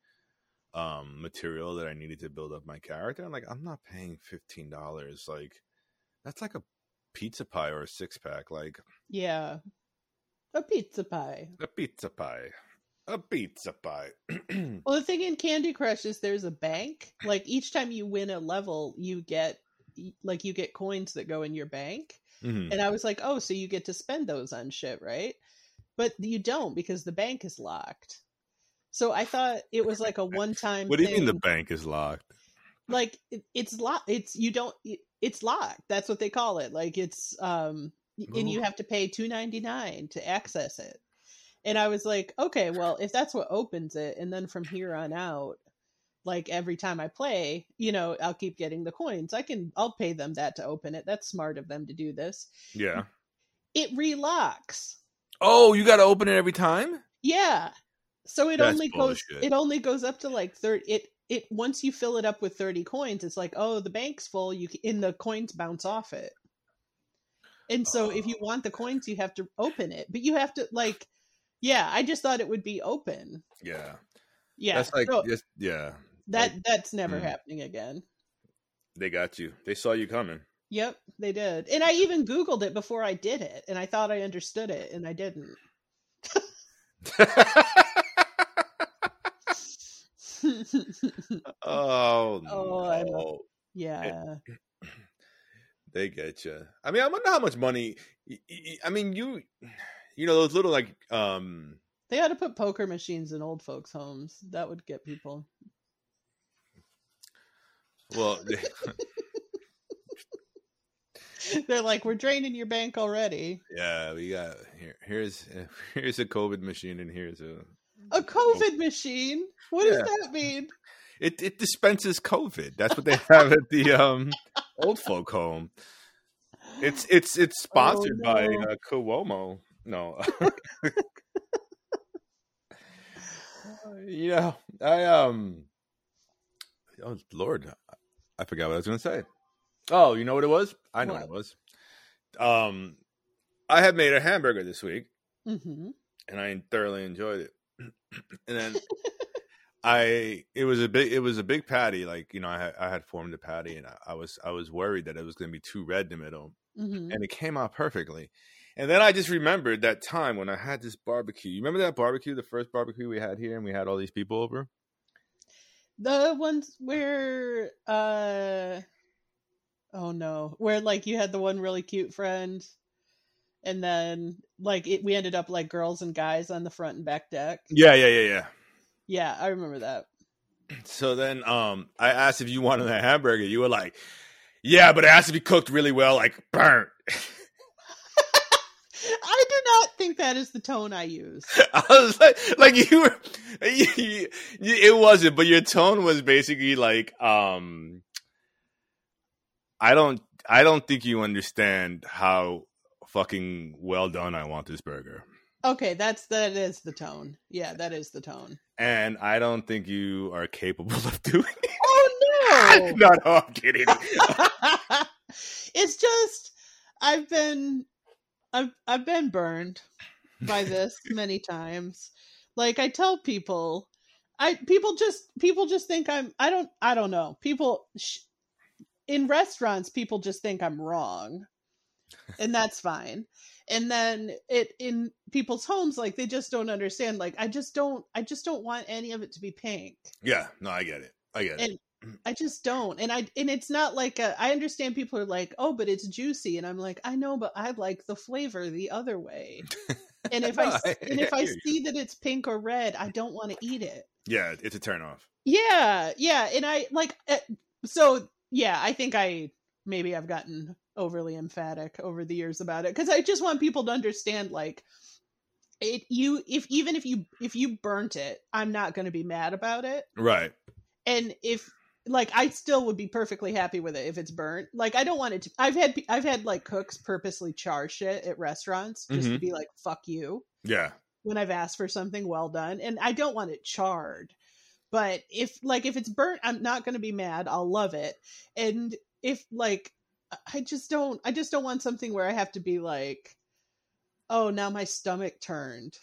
um material that I needed to build up my character. I'm like, I'm not paying fifteen dollars. Like, that's like a pizza pie or a six pack. Like yeah a pizza pie a pizza pie, a pizza pie. well the thing in candy crush is there's a bank like each time you win a level you get like you get coins that go in your bank Mhm. and i was like oh so you get to spend those on shit right but you don't because the bank is locked so i thought it was like a one time What do you mean the bank is locked? like it, it's locked it's you don't it, it's locked. That's what they call it. Like it's um and you have to pay 2.99 to access it. And i was like okay well if that's what opens it and then from here on out like every time i play you know i'll keep getting the coins. I can i'll pay them that to open it. That's smart of them to do this. Yeah. it relocks. Oh, you got to open it every time. yeah. So it That's only goes it only goes up to like 30 it it once you fill it up with 30 coins it's like oh the bank's full you can, and the coins bounce off it and so if you Oh. want the coins you have to open it but you have to like yeah i just thought it would be open Yeah. yeah That's like so just yeah. that like- that's never mm. happening again They got you. They saw you coming. yep they did and i even googled it before i did it and i thought i understood it and i didn't oh, Oh, no. yeah They get you. I mean, I wonder how much money. I mean, you, you know, those little like, um, they ought to put poker machines in old folks homes that would get people well, They're like, we're draining your bank already. yeah, we got here. Here's here's a COVID machine, and here's a. A COVID machine? What does that mean? It it dispenses COVID. That's what they have at the um old folk home. It's it's it's sponsored by no. uh, Cuomo. No. you know, I um Oh Lord, I forgot what I was gonna say. Oh, you know what it was? I know what, What? it was. Um I had made a hamburger this week hmm and I thoroughly enjoyed it. and then I it was a big it was a big patty. Like you know, I had, I had formed a patty, and I, I was I was worried that it was going to be too red in the middle, hmm and it came out perfectly. And then I just remembered that time when I had this barbecue. You remember that barbecue, the first barbecue we had here, and we had all these people over. The ones where, uh, oh no, where like you had the one really cute friend, and then like it, we ended up like girls and guys on the front and back deck. Yeah, yeah, yeah, yeah. Yeah, I remember that. So then, um, I asked if you wanted a hamburger. You were like, "Yeah, but it has to be cooked really well, like burnt." I do not think that is the tone I use. I was like, like you were, you, you- it wasn't, but your tone was basically like, um, I don't, I don't think you understand how fucking well done I want this burger, Okay, that's that is the tone. Yeah, that is the tone. and I don't think you are capable of doing it. Oh no, no, I'm kidding. it's just I've been I've I've been burned by this many times. Like I tell people I people just people just think I'm I don't I don't know. People sh- in restaurants people just think I'm wrong. And that's fine. And then it in people's homes like they just don't understand like I just don't I just don't want any of it to be pink. yeah, no, I get it. I get it. I just don't. And I and it's not like a, I understand people are like, "Oh, but it's juicy." And I'm like, "I know, but I like the flavor the other way." And if I No, I- and if I I hear you. see that it's pink or red, I don't want to eat it. yeah, it's a turn off. Yeah, yeah, and I like uh, so yeah, I think I maybe I've gotten overly emphatic over the years about it cuz I just want people to understand like it you if even if you if you burnt it, I'm not going to be mad about it. Right. And if like I still would be perfectly happy with it if it's burnt. Like I don't want it to I've had I've had like cooks purposely char shit at restaurants just to Mhm. be like fuck you Yeah. when I've asked for something well done, and I don't want it charred. But if like if it's burnt, I'm not going to be mad. I'll love it. And if like I just don't, I just don't want something where I have to be like, oh, now my stomach turned.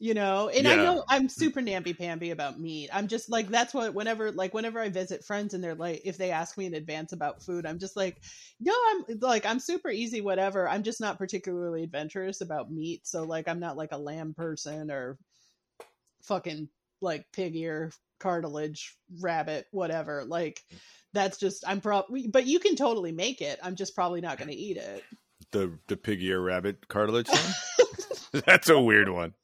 You know, and I Yeah. know I'm mm. super namby pamby about meat. I'm just like that's what whenever like whenever I visit friends and they're like if they ask me in advance about food, I'm just like, no, I'm like I'm super easy, whatever. I'm just not particularly adventurous about meat, so like I'm not like a lamb person or fucking like pig ear, cartilage, rabbit, whatever. Like that's just I'm probably, but you can totally make it. I'm just probably not going to eat it. The the pig ear rabbit cartilage? That's a weird one.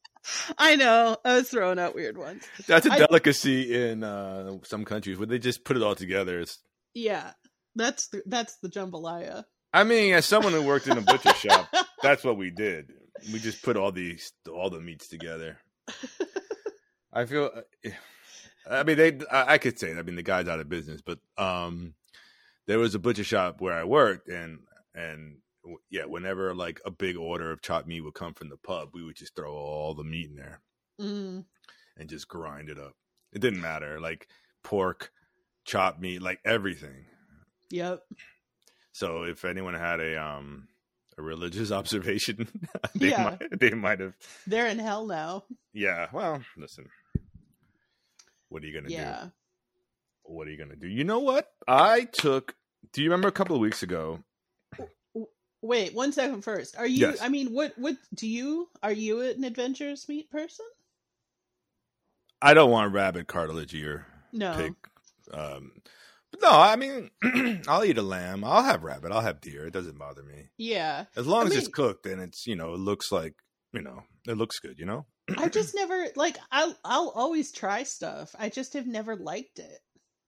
I know. I was throwing out weird ones. That's a delicacy in uh, some countries where they just put it all together. It's, Yeah, that's the, that's the jambalaya. I mean, as someone who worked in a butcher shop, that's what we did. We just put all these all the meats together. I feel. uh, I mean, they. I, I could say. I mean, the guy's out of business, but um, there was a butcher shop where I worked, and and yeah, whenever like a big order of chopped meat would come from the pub, we would just throw all the meat in there Mm, and just grind it up. It didn't matter, like pork, chopped meat, like everything. yep. So if anyone had a um a religious observation, they Yeah. might they might have. They're in hell now. Yeah. Well, listen. What are you gonna do? Yeah. What are you gonna do? You know what? I took. Do you remember a couple of weeks ago? Wait, one second first. Are you? Yes. I mean, what? What do you? Are you an adventurous meat person? I don't want rabbit cartilage or No. pig. Um, but no, I mean, I'll eat a lamb. I'll have rabbit. I'll have deer. It doesn't bother me Yeah. as long I as it's cooked and it's you know it looks like you know it looks good. You know. I just never like. I'll I'll always try stuff. I just have never liked it.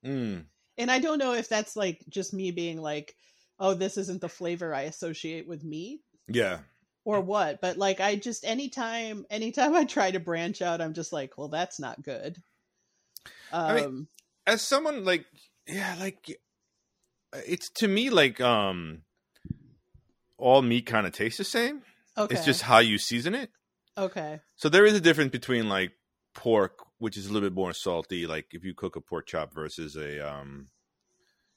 Mm. and I don't know if that's like just me being like, oh, this isn't the flavor I associate with meat Yeah. or what. But like, I just anytime, anytime I try to branch out, I'm just like, well, that's not good. Um, I mean, as someone like yeah like it's to me like um all meat kind of tastes the same okay, it's just how you season it okay, so there is a difference between like pork which is a little bit more salty like if you cook a pork chop versus a um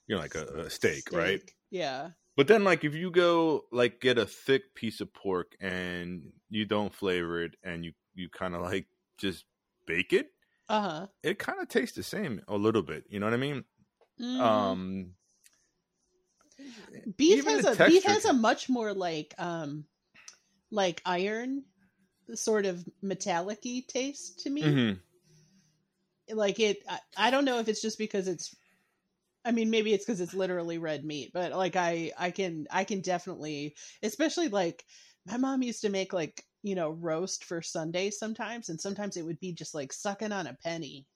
you know like a, a steak, right? Yeah, but then like if you go like get a thick piece of pork and you don't flavor it and you you kind of like just bake it uh huh. it kind of tastes the same a little bit you know what i mean? Mm. um beef has a beef has a much more like um like iron sort of metallic-y taste to me. mhm. like it I, I don't know if it's just because it's i mean maybe it's because it's literally red meat but like i i can i can definitely especially like my mom used to make like you know roast for Sunday sometimes and sometimes it would be just like sucking on a penny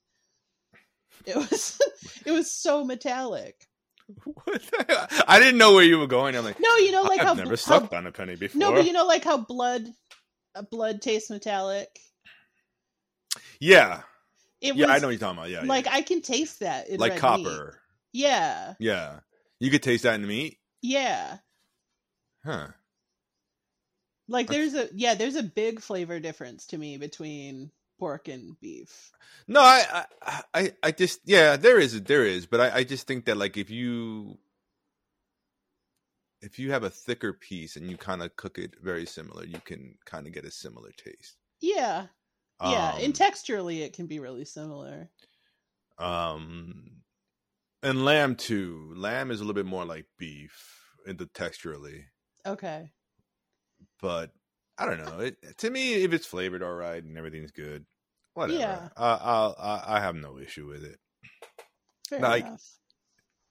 it was it was so metallic What I didn't know where you were going. I'm like, no you know like I've how, never how sucked on a penny before. no but you know like how blood blood tastes metallic yeah, it yeah, was I know what you're talking about. Yeah, like yeah. i can taste that in like red meat. copper. yeah Yeah, you could taste that in the meat, yeah huh? Like there's a yeah, there's a big flavor difference to me between pork and beef. No, I, I, I, I just, yeah, there is, there is, but I, I just think that like if you, if you have a thicker piece and you kind of cook it very similar, you can kind of get a similar taste. Yeah. Yeah, Um, and texturally it can be really similar. Um, and lamb too. Lamb is a little bit more like beef in the texturally, Okay. but I don't know. It, to me, if it's flavored all right and everything's good, whatever. Yeah. I, I I have no issue with it. Fair Like- enough.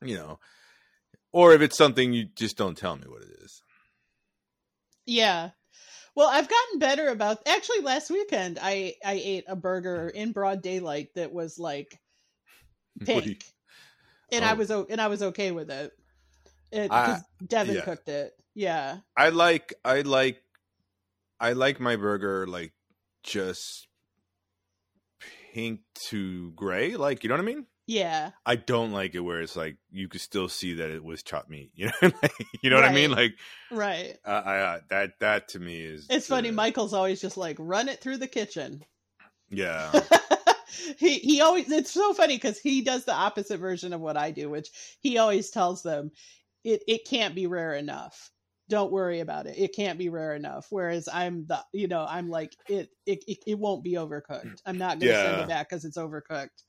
You know, or if it's something you just don't tell me what it is. Yeah. Well, I've gotten better about actually last weekend I I ate a burger in broad daylight that was like do you- pink. And I Oh. was and I was okay with it. It I- Devin yeah. cooked it. Yeah. I like I like I like my burger like just pink to gray, like you know what I mean? Yeah. I don't like it where it's like you could still see that it was chopped meat. You know, you know what I mean? Like Right. uh, I, uh, that that to me is It's funny uh, Michael's always just like run it through the kitchen. Yeah, he he always it's so funny cuz he does the opposite version of what I do, which he always tells them it it can't be rare enough. Don't worry about it. It can't be rare enough. Whereas I'm the you know, I'm like it it it, it won't be overcooked. I'm not going to send it back cuz it's overcooked.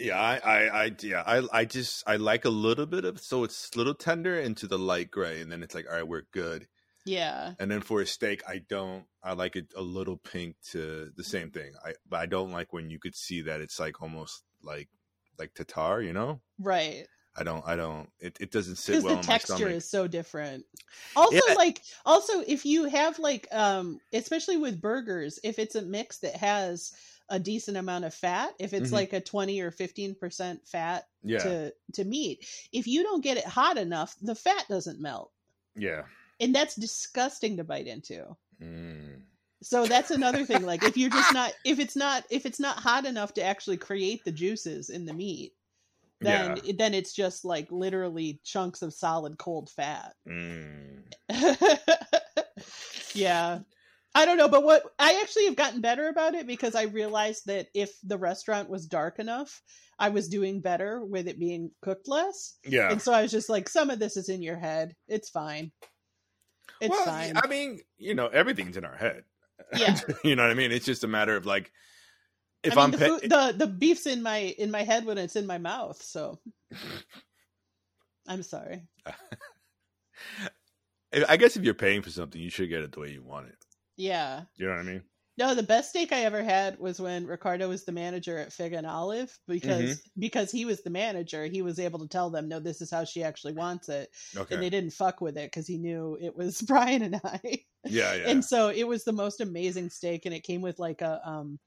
Yeah. I, I, I, yeah. I, I just I like a little bit of so it's a little tender into the light gray, and then it's like all right, we're good. Yeah. And then for a steak, I don't. I like it a little pink to the same thing. I but I don't like when you could see that it's like almost like like tartar. You know, Right. I don't. I don't. It, it doesn't sit well the in my texture is so different also Yeah. like also if you have like um especially with burgers if it's a mix that has a decent amount of fat if it's Mhm. like a 20 or 15% fat yeah, to to meat if you don't get it hot enough the fat doesn't melt yeah. and that's disgusting to bite into Mm. so that's another thing like if you're just not if it's not if it's not hot enough to actually create the juices in the meat then yeah. then it's just like literally chunks of solid cold fat Mm. yeah. I don't know, but what I actually have gotten better about it because I realized that if the restaurant was dark enough, I was doing better with it being cooked less. Yeah. And so I was just like, some of this is in your head. It's fine. It's well, fine. I mean, you know, everything's in our head. Yeah. you know what I mean? It's just a matter of like, if I am mean, the, food, the the beef's in my in my head when it's in my mouth, so I'm sorry. I guess if you're paying for something, you should get it the way you want it. Yeah. You know what I mean? No, the best steak I ever had was when Ricardo was the manager at Fig and Olive because Mm-hmm. because he was the manager, he was able to tell them, no, this is how she actually wants it, Okay. and they didn't fuck with it because he knew it was Brian and I, yeah, yeah. and so it was the most amazing steak, and it came with like a um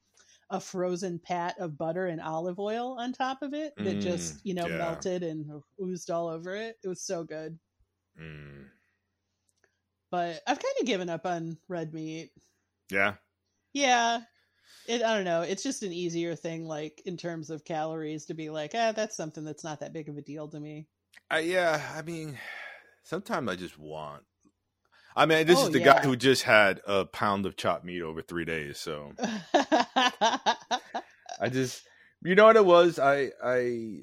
a frozen pat of butter and olive oil on top of it that just Mm, you know yeah. melted and oozed all over it. It was so good, Mm. But I've kind of given up on red meat. Yeah. Yeah. It, I don't know. It's just an easier thing, like in terms of calories, to be like, ah, that's something that's not that big of a deal to me. I, yeah, I mean, sometimes I just want. I mean, this Oh, is the yeah. guy who just had a pound of chopped meat over three days. So I just, you know what it was? I I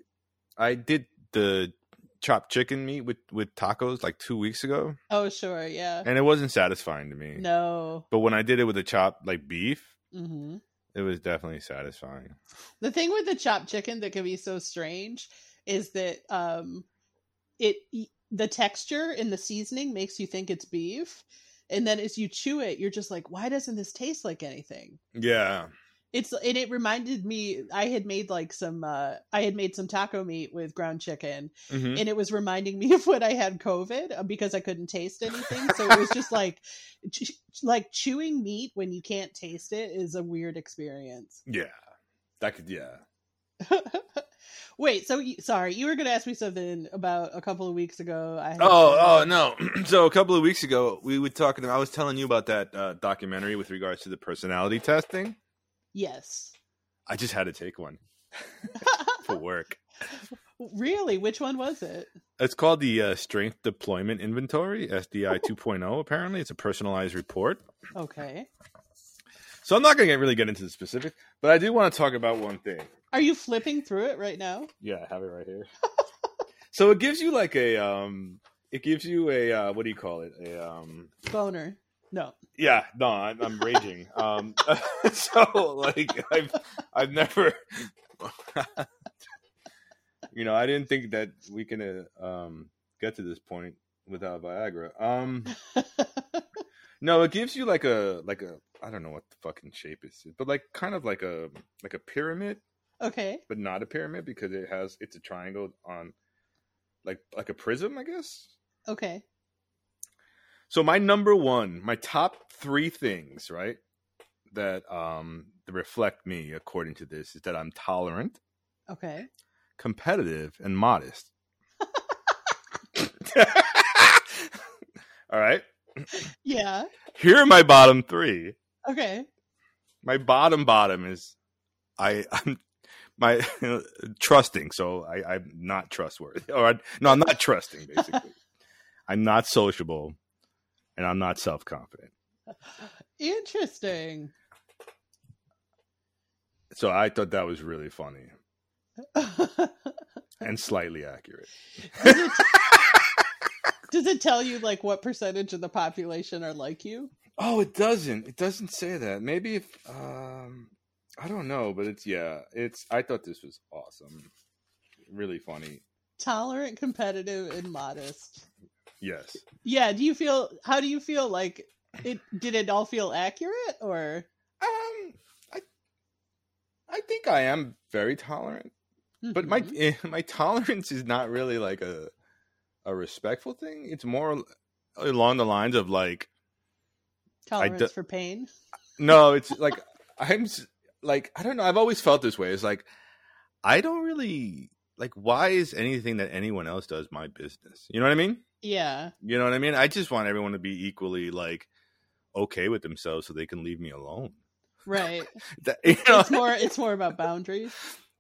I did the chopped chicken meat with with tacos like two weeks ago, oh, sure, yeah. and it wasn't satisfying to me. No. But when I did it with the chopped like beef, hmm it was definitely satisfying. The thing with the chopped chicken that can be so strange is that um, it the texture in the seasoning makes you think it's beef, and then as you chew it, you're just like, why doesn't this taste like anything? Yeah. It's and it reminded me i had made like some uh i had made some taco meat with ground chicken hmm and it was reminding me of when i had covid uh, because i couldn't taste anything so it was just like ch- like chewing meat when you can't taste it is a weird experience Yeah. That could. Yeah. wait so you, sorry you were going to ask me something about a couple of weeks ago i Oh, oh no! so a couple of weeks ago, we were talking. I was telling you about that uh, documentary with regards to the personality testing. Yes I just had to take one for work. really which one was it It's called the uh, Strength Deployment Inventory (SDI 2.0. Apparently, it's a personalized report. okay So I'm not going to really get into the specific, but I do want to talk about one thing. are you flipping through it right now Yeah, I have it right here. so it gives you like a um, it gives you a uh, what do you call it? A um, boner no Yeah, no, I'm, I'm raging. Um, so like I've I've never, you know, I didn't think that we can uh, um get to this point without Viagra. Um, no, it gives you like a like a I don't know what the fucking shape is, but like kind of like a like a pyramid Okay. but not a pyramid because it has it's a triangle on like like a prism, I guess. Okay. So my number one, my top three things, right, that um that reflect me according to this is that I'm tolerant, Okay. competitive, and modest. All right. Yeah. Here are my bottom three. Okay. My bottom bottom is I I'm my trusting. So I I'm not trustworthy. Or I, no, I'm not trusting. Basically, I'm not sociable, and I'm not self confident. Interesting. So I thought that was really funny and slightly accurate. does, it, does it tell you like what percentage of the population are like you? Oh, it doesn't. It doesn't say that. Maybe if um I don't know, but it's yeah, it's I thought this was awesome. Really funny. Tolerant, competitive, and modest. Yes. Yeah. Do you feel? How do you feel? Like it? Did it all feel accurate, or? Um I I think I am very tolerant, but my Mhm. eh, my tolerance is not really like a a respectful thing. It's more along the lines of like tolerance do- for pain. no, it's like I'm like I don't know. I've always felt this way. It's like I don't really like. Why is anything that anyone else does my business? You know what I mean? Yeah. You know what I mean? I just want everyone to be equally like okay with themselves, so they can leave me alone. Right. That, you know, It's more. It's more about boundaries.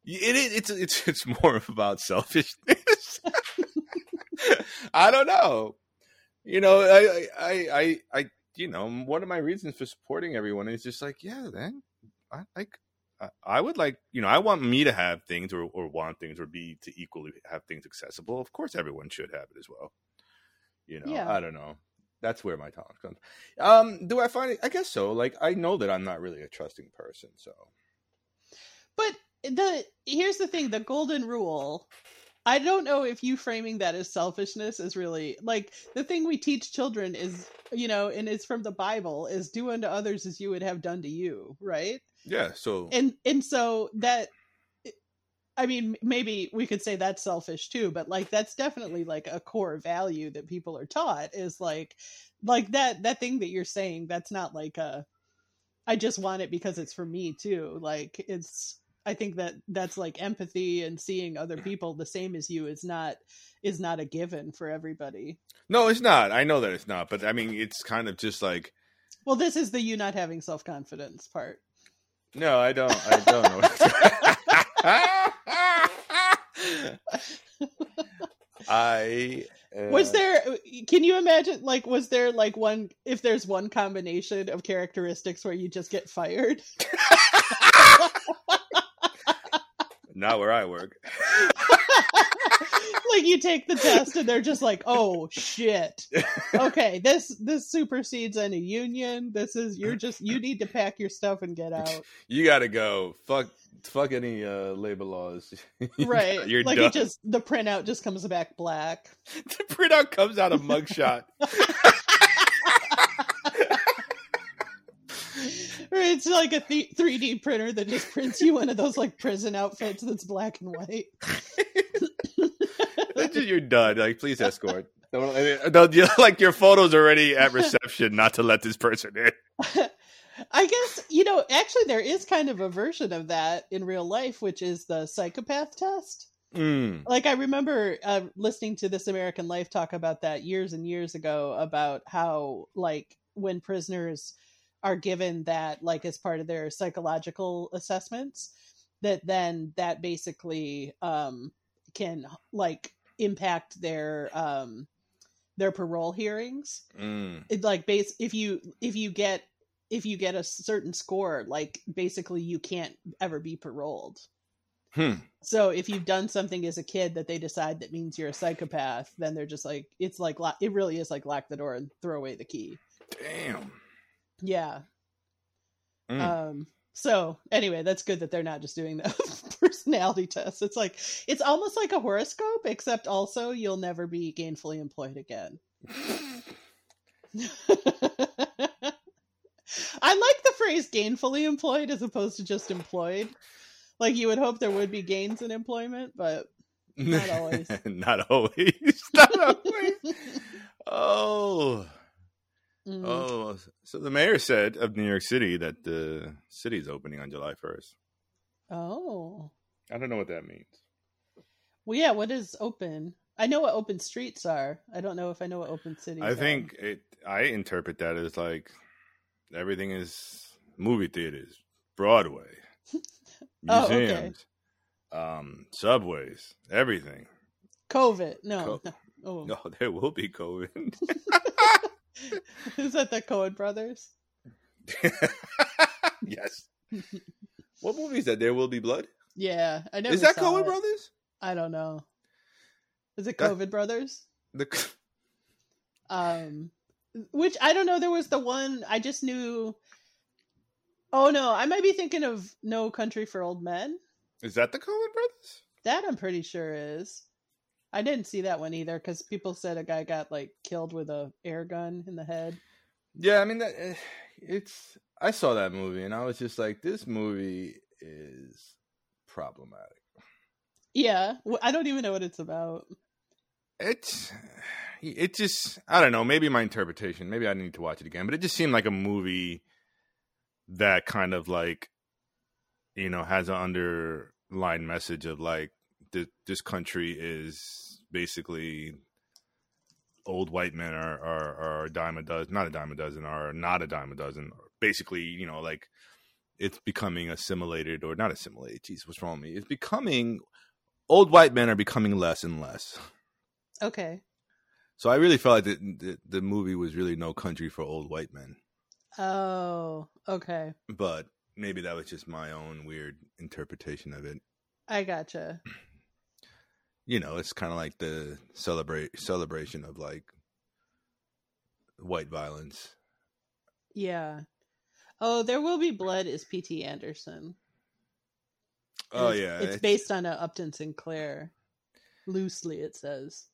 it is. It's it's it's more about selfishness. I don't know. You know, I I I I you know one of my reasons for supporting everyone is just like yeah, then I like. I- I would like, you know, I want me to have things or, or want things or be to equally have things accessible. Of course, everyone should have it as well. You know, Yeah. I don't know. That's where my tolerance comes. Um, do I find it? I guess so. Like, I know that I'm not really a trusting person. So, But the here's the thing: the golden rule. I don't know if you framing that as selfishness is really like the thing we teach children is, you know, and it's from the Bible is do unto others as you would have done to you, right? yeah. So, And and so that I mean, maybe we could say that's selfish too, but like that's definitely like a core value that people are taught is like like that that thing that you're saying that's not like a I just want it because it's for me too. Like it's I think that that's like empathy and seeing other people the same as you is not is not a given for everybody. no, it's not. I know that it's not. But I mean, it's kind of just like, Well, this is the you not having self-confidence part. no, I don't. I don't know. I. Was there can you imagine like was there like one if there's one combination of characteristics where you just get fired Not where I work. like you take the test and they're just like oh shit okay this this supersedes any union this is you're just you need to pack your stuff and get out You got to go. Fuck. Fuck any uh, labor laws. right You're like done. it just the printout just comes back black the printout comes out a mugshot. it's like a th- 3d printer that just prints you one of those like prison outfits that's black and white you're done. Like, please escort. Don't, I mean, don't- like your photos already at reception, not to let this person in. I guess you know. Actually, there is kind of a version of that in real life, which is the psychopath test. Mm. Like I remember uh, listening to This American Life talk about that years and years ago about how like when prisoners are given that like as part of their psychological assessments, that then that basically um, can like impact their um, their parole hearings Mm. it like base if you if you get if you get a certain score like basically you can't ever be paroled Hmm. so if you've done something as a kid that they decide that means you're a psychopath then they're just like it's like lo- it really is like lock the door and throw away the key Damn. yeah Mm. um so anyway that's good that they're not just doing the personality test it's like it's almost like a horoscope except also you'll never be gainfully employed again I like the phrase gainfully employed as opposed to just employed. like you would hope there would be gains in employment, but not always. not always. Not always. oh. Mm. Oh, so the mayor said of New York City that the city is opening on July 1st. Oh. I don't know what that means. Well, yeah. What is open? I know what open streets are. I don't know if I know what open cities. I are. think it. I interpret that as like everything is movie theaters, Broadway, Oh, okay. museums, um, subways, everything. COVID. No. Co- no. Oh, No, there will be COVID. is that the Coen brothers? yes. What movie is that? There will be blood. Yeah, I never. is that it. Brothers? I don't know. Is it That- brothers? The Um, which I don't know. There was the one I just knew. Oh no, I might be thinking of No Country for Old Men. is that the Coen Brothers? That I'm pretty sure is. I didn't see that one either because people said a guy got like killed with a air gun in the head. Yeah, I mean that eh, it's. I saw that movie and I was just like, this movie is problematic. Yeah, I don't even know what it's about. It's it just I don't know. Maybe my interpretation. Maybe I need to watch it again. But it just seemed like a movie that kind of like you know has an underlying message of like this, this country is basically old white men are, are are a dime a dozen, not a dime a dozen, are not a dime a dozen. Basically, you know, like it's becoming assimilated or not assimilated. Jeez, what's wrong with me? It's becoming old white men are becoming less and less. Okay. So I really felt like the, the the movie was really no country for old white men. Oh, okay. But maybe that was just my own weird interpretation of it. I gotcha. You know, it's kind of like the celebrate celebration of like white violence. Yeah. Oh, there will be blood is P.T. Anderson. And Oh it's, yeah, it's based on a Upton Sinclair. Loosely, it says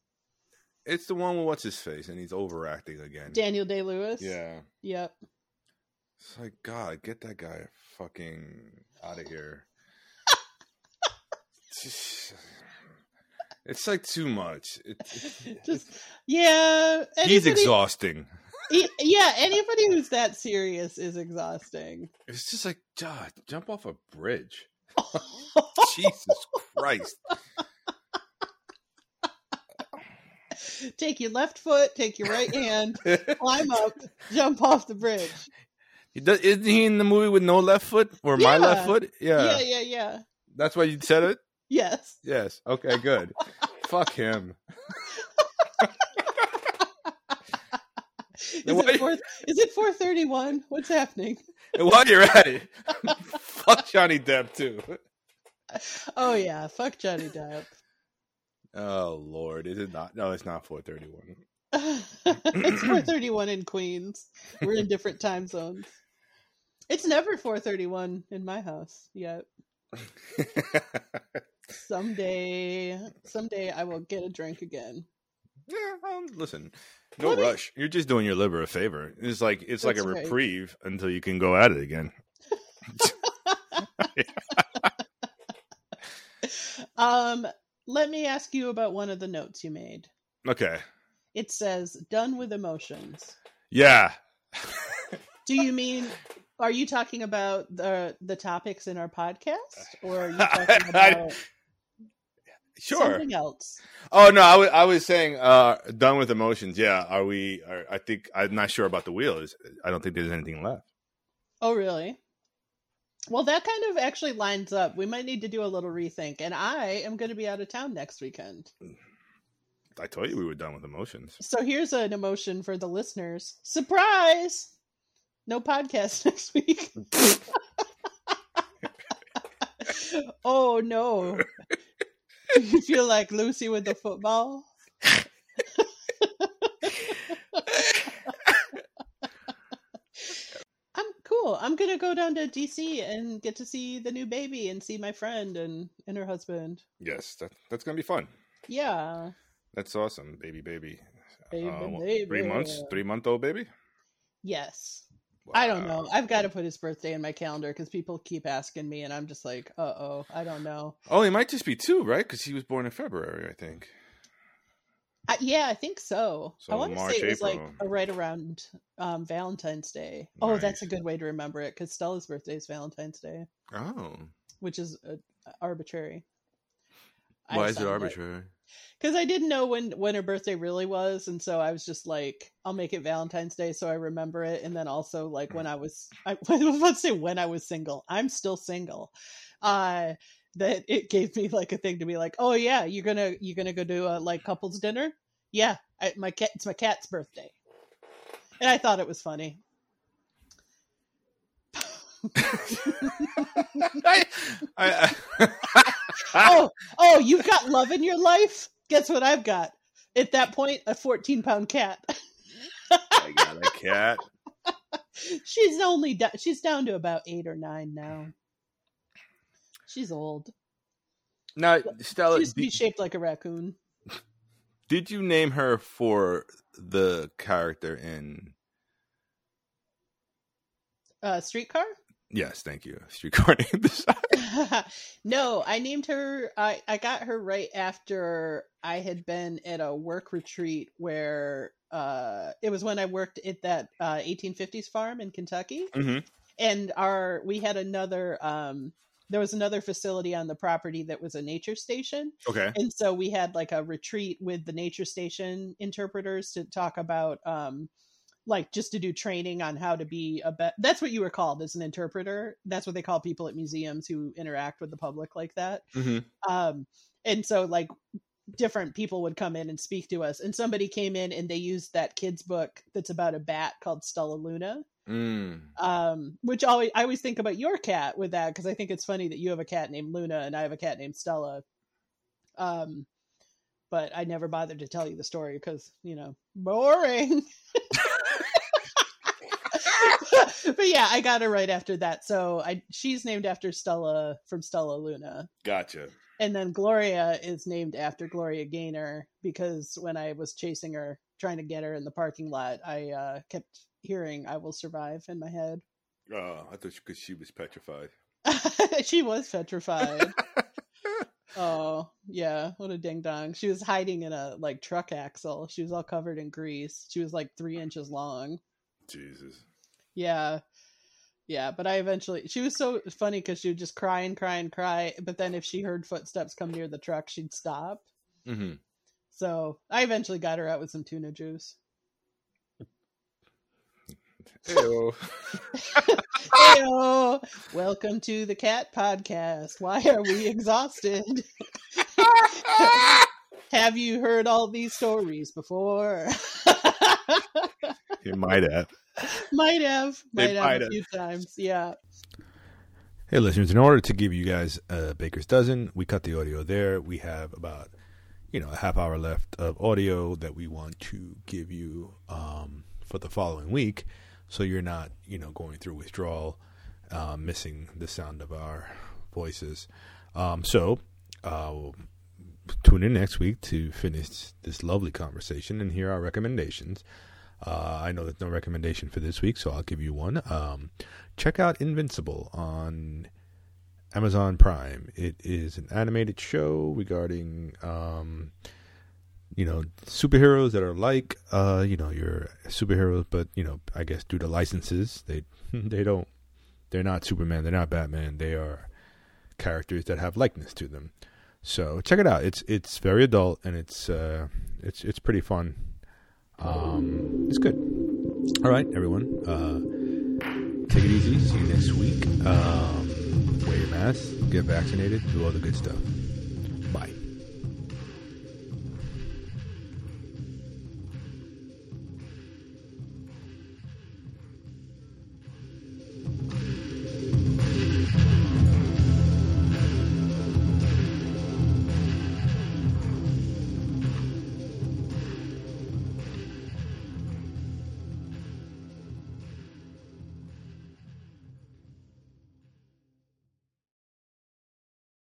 It's the one with what's his face, and he's overacting again. Daniel Day Lewis. Yeah, Yep. it's like God, get that guy fucking out of here. it's like too much. It, it- Just yeah. he's exhausting. e- Yeah, anybody who's that serious is exhausting. It's just like, God, jump off a bridge. Jesus Christ. take your left foot, take your right hand, climb up, jump off the bridge. He does, isn't he in the movie with no left foot or my left foot? Yeah. Yeah, yeah, yeah. That's why you said it? Yes. Yes. Okay, good. Fuck him. Is it four? Is it four thirty one? What's happening? And while you're at it, fuck Johnny Depp too. Oh yeah, fuck Johnny Depp. Oh Lord, is it not? No, it's not 431. it's four thirty one in Queens. We're in different time zones. It's never four thirty one in my house yet. Someday, someday I will get a drink again. yeah, um, listen, no Let me- rush. You're just doing your liver a favor. It's like it's like a right. reprieve until you can go at it again. Um, let me ask you about one of the notes you made. Okay. It says "done with emotions." Yeah. Do you mean? Are you talking about the the topics in our podcast, or are you talking about Sure. something else? Oh no, I was I was saying uh done with emotions. Yeah, are we are, I think I'm not sure about the wheel. I don't think there's anything left. Oh, really? Well, that kind of actually lines up. We might need to do a little rethink, and I am going to be out of town next weekend. I told you we were done with emotions. So here's an emotion for the listeners. Surprise! No podcast next week. oh no. you feel like Lucy with the football? I'm cool. I'm gonna go down to DC and get to see the new baby and see my friend and, and her husband. Yes, that, that's gonna be fun. Yeah. That's awesome, baby, baby. Baby, Uh, baby. Three months, three month old baby. Yes. I don't know. I've got to put his birthday in my calendar because people keep asking me, and I'm just like, uh oh, I don't know. Oh, he might just be two, right? Because he was born in February, I think. I, yeah, I think so. So I want to say it was like April. uh, right around um, Valentine's Day. Oh, that's a good way to remember it because Stella's birthday is Valentine's Day, Oh, which is uh, arbitrary. Why is it arbitrary? Because I didn't know when when her birthday really was, and so I was just like, I'll make it Valentine's Day so I remember it. And then also like when I was, I, I was about to say when I was single. I'm still single. Uh, that it gave me like a thing to be like, oh yeah, you're gonna you're gonna go do a like couples dinner. Yeah, I, my cat. It's my cat's birthday, and I thought it was funny. I, I, I, oh, oh, you've got love in your life. Guess what I've got? At that point, a 14 pound cat. I got a cat. she's only do- she's down to about eight or nine now. She's old. Now, Stella, She used to be did, shaped like a raccoon. did you name her for the character in? Uh, streetcar? Yes, thank you. Desire. no, I named her. I I got her right after I had been at a work retreat where uh it was when I worked at that uh 1850s farm in Kentucky. hmm and our we had another um there was another facility on the property that was a nature station Okay. and so we had like a retreat with the nature station interpreters to talk about um like just to do training on how to be a be- that's what you were called as an interpreter. That's what they call people at museums who interact with the public like that. Hmm um and so like different people would come in and speak to us. And somebody came in and they used that kid's book that's about a bat called stella luna. Mm. um which always i always think about your cat with that because i think it's funny that you have a cat named luna and i have a cat named stella. Um but i never bothered to tell you the story because you know boring but yeah i got her right after that so i she's named after stella from stella luna Gotcha. and then gloria is named after gloria gaynor because when i was chasing her trying to get her in the parking lot i uh kept hearing i will survive in my head Oh, I thought because she was petrified. she was petrified. oh, yeah. What a ding dong. She was hiding in a like truck axle. She was all covered in grease. She was like three inches long. Jesus. Yeah. Yeah, but I eventually she was so funny because she would just cry and cry and cry. But then if she heard footsteps come near the truck, she'd stop. hmm So I eventually got her out with some tuna juice. Ew. Heyo! Welcome to the Cat Podcast. Why are we exhausted? Have you heard all these stories before? You might have. might have, might They have might a have. few times. Yeah. Hey, listeners, in order to give you guys a baker's dozen, we cut the audio there. We have about, you know, a half hour left of audio that we want to give you um, for the following week. So you're not, you know, going through withdrawal, uh, missing the sound of our voices. Um, so uh, tune in next week to finish this lovely conversation and hear our recommendations. Uh, I know there's no recommendation for this week, so I'll give you one. Um, check out Invincible on Amazon Prime. It is an animated show regarding, um, you know, superheroes that are like, uh, you know, your superheroes, but you know, I guess due to licenses, they they don't, they're not Superman, they're not Batman, they are characters that have likeness to them. So check it out. It's it's very adult and it's uh, it's it's pretty fun. Um, it's good. All right, everyone. Uh, take it easy. See you next week. Um, wear your mask, get vaccinated, do all the good stuff.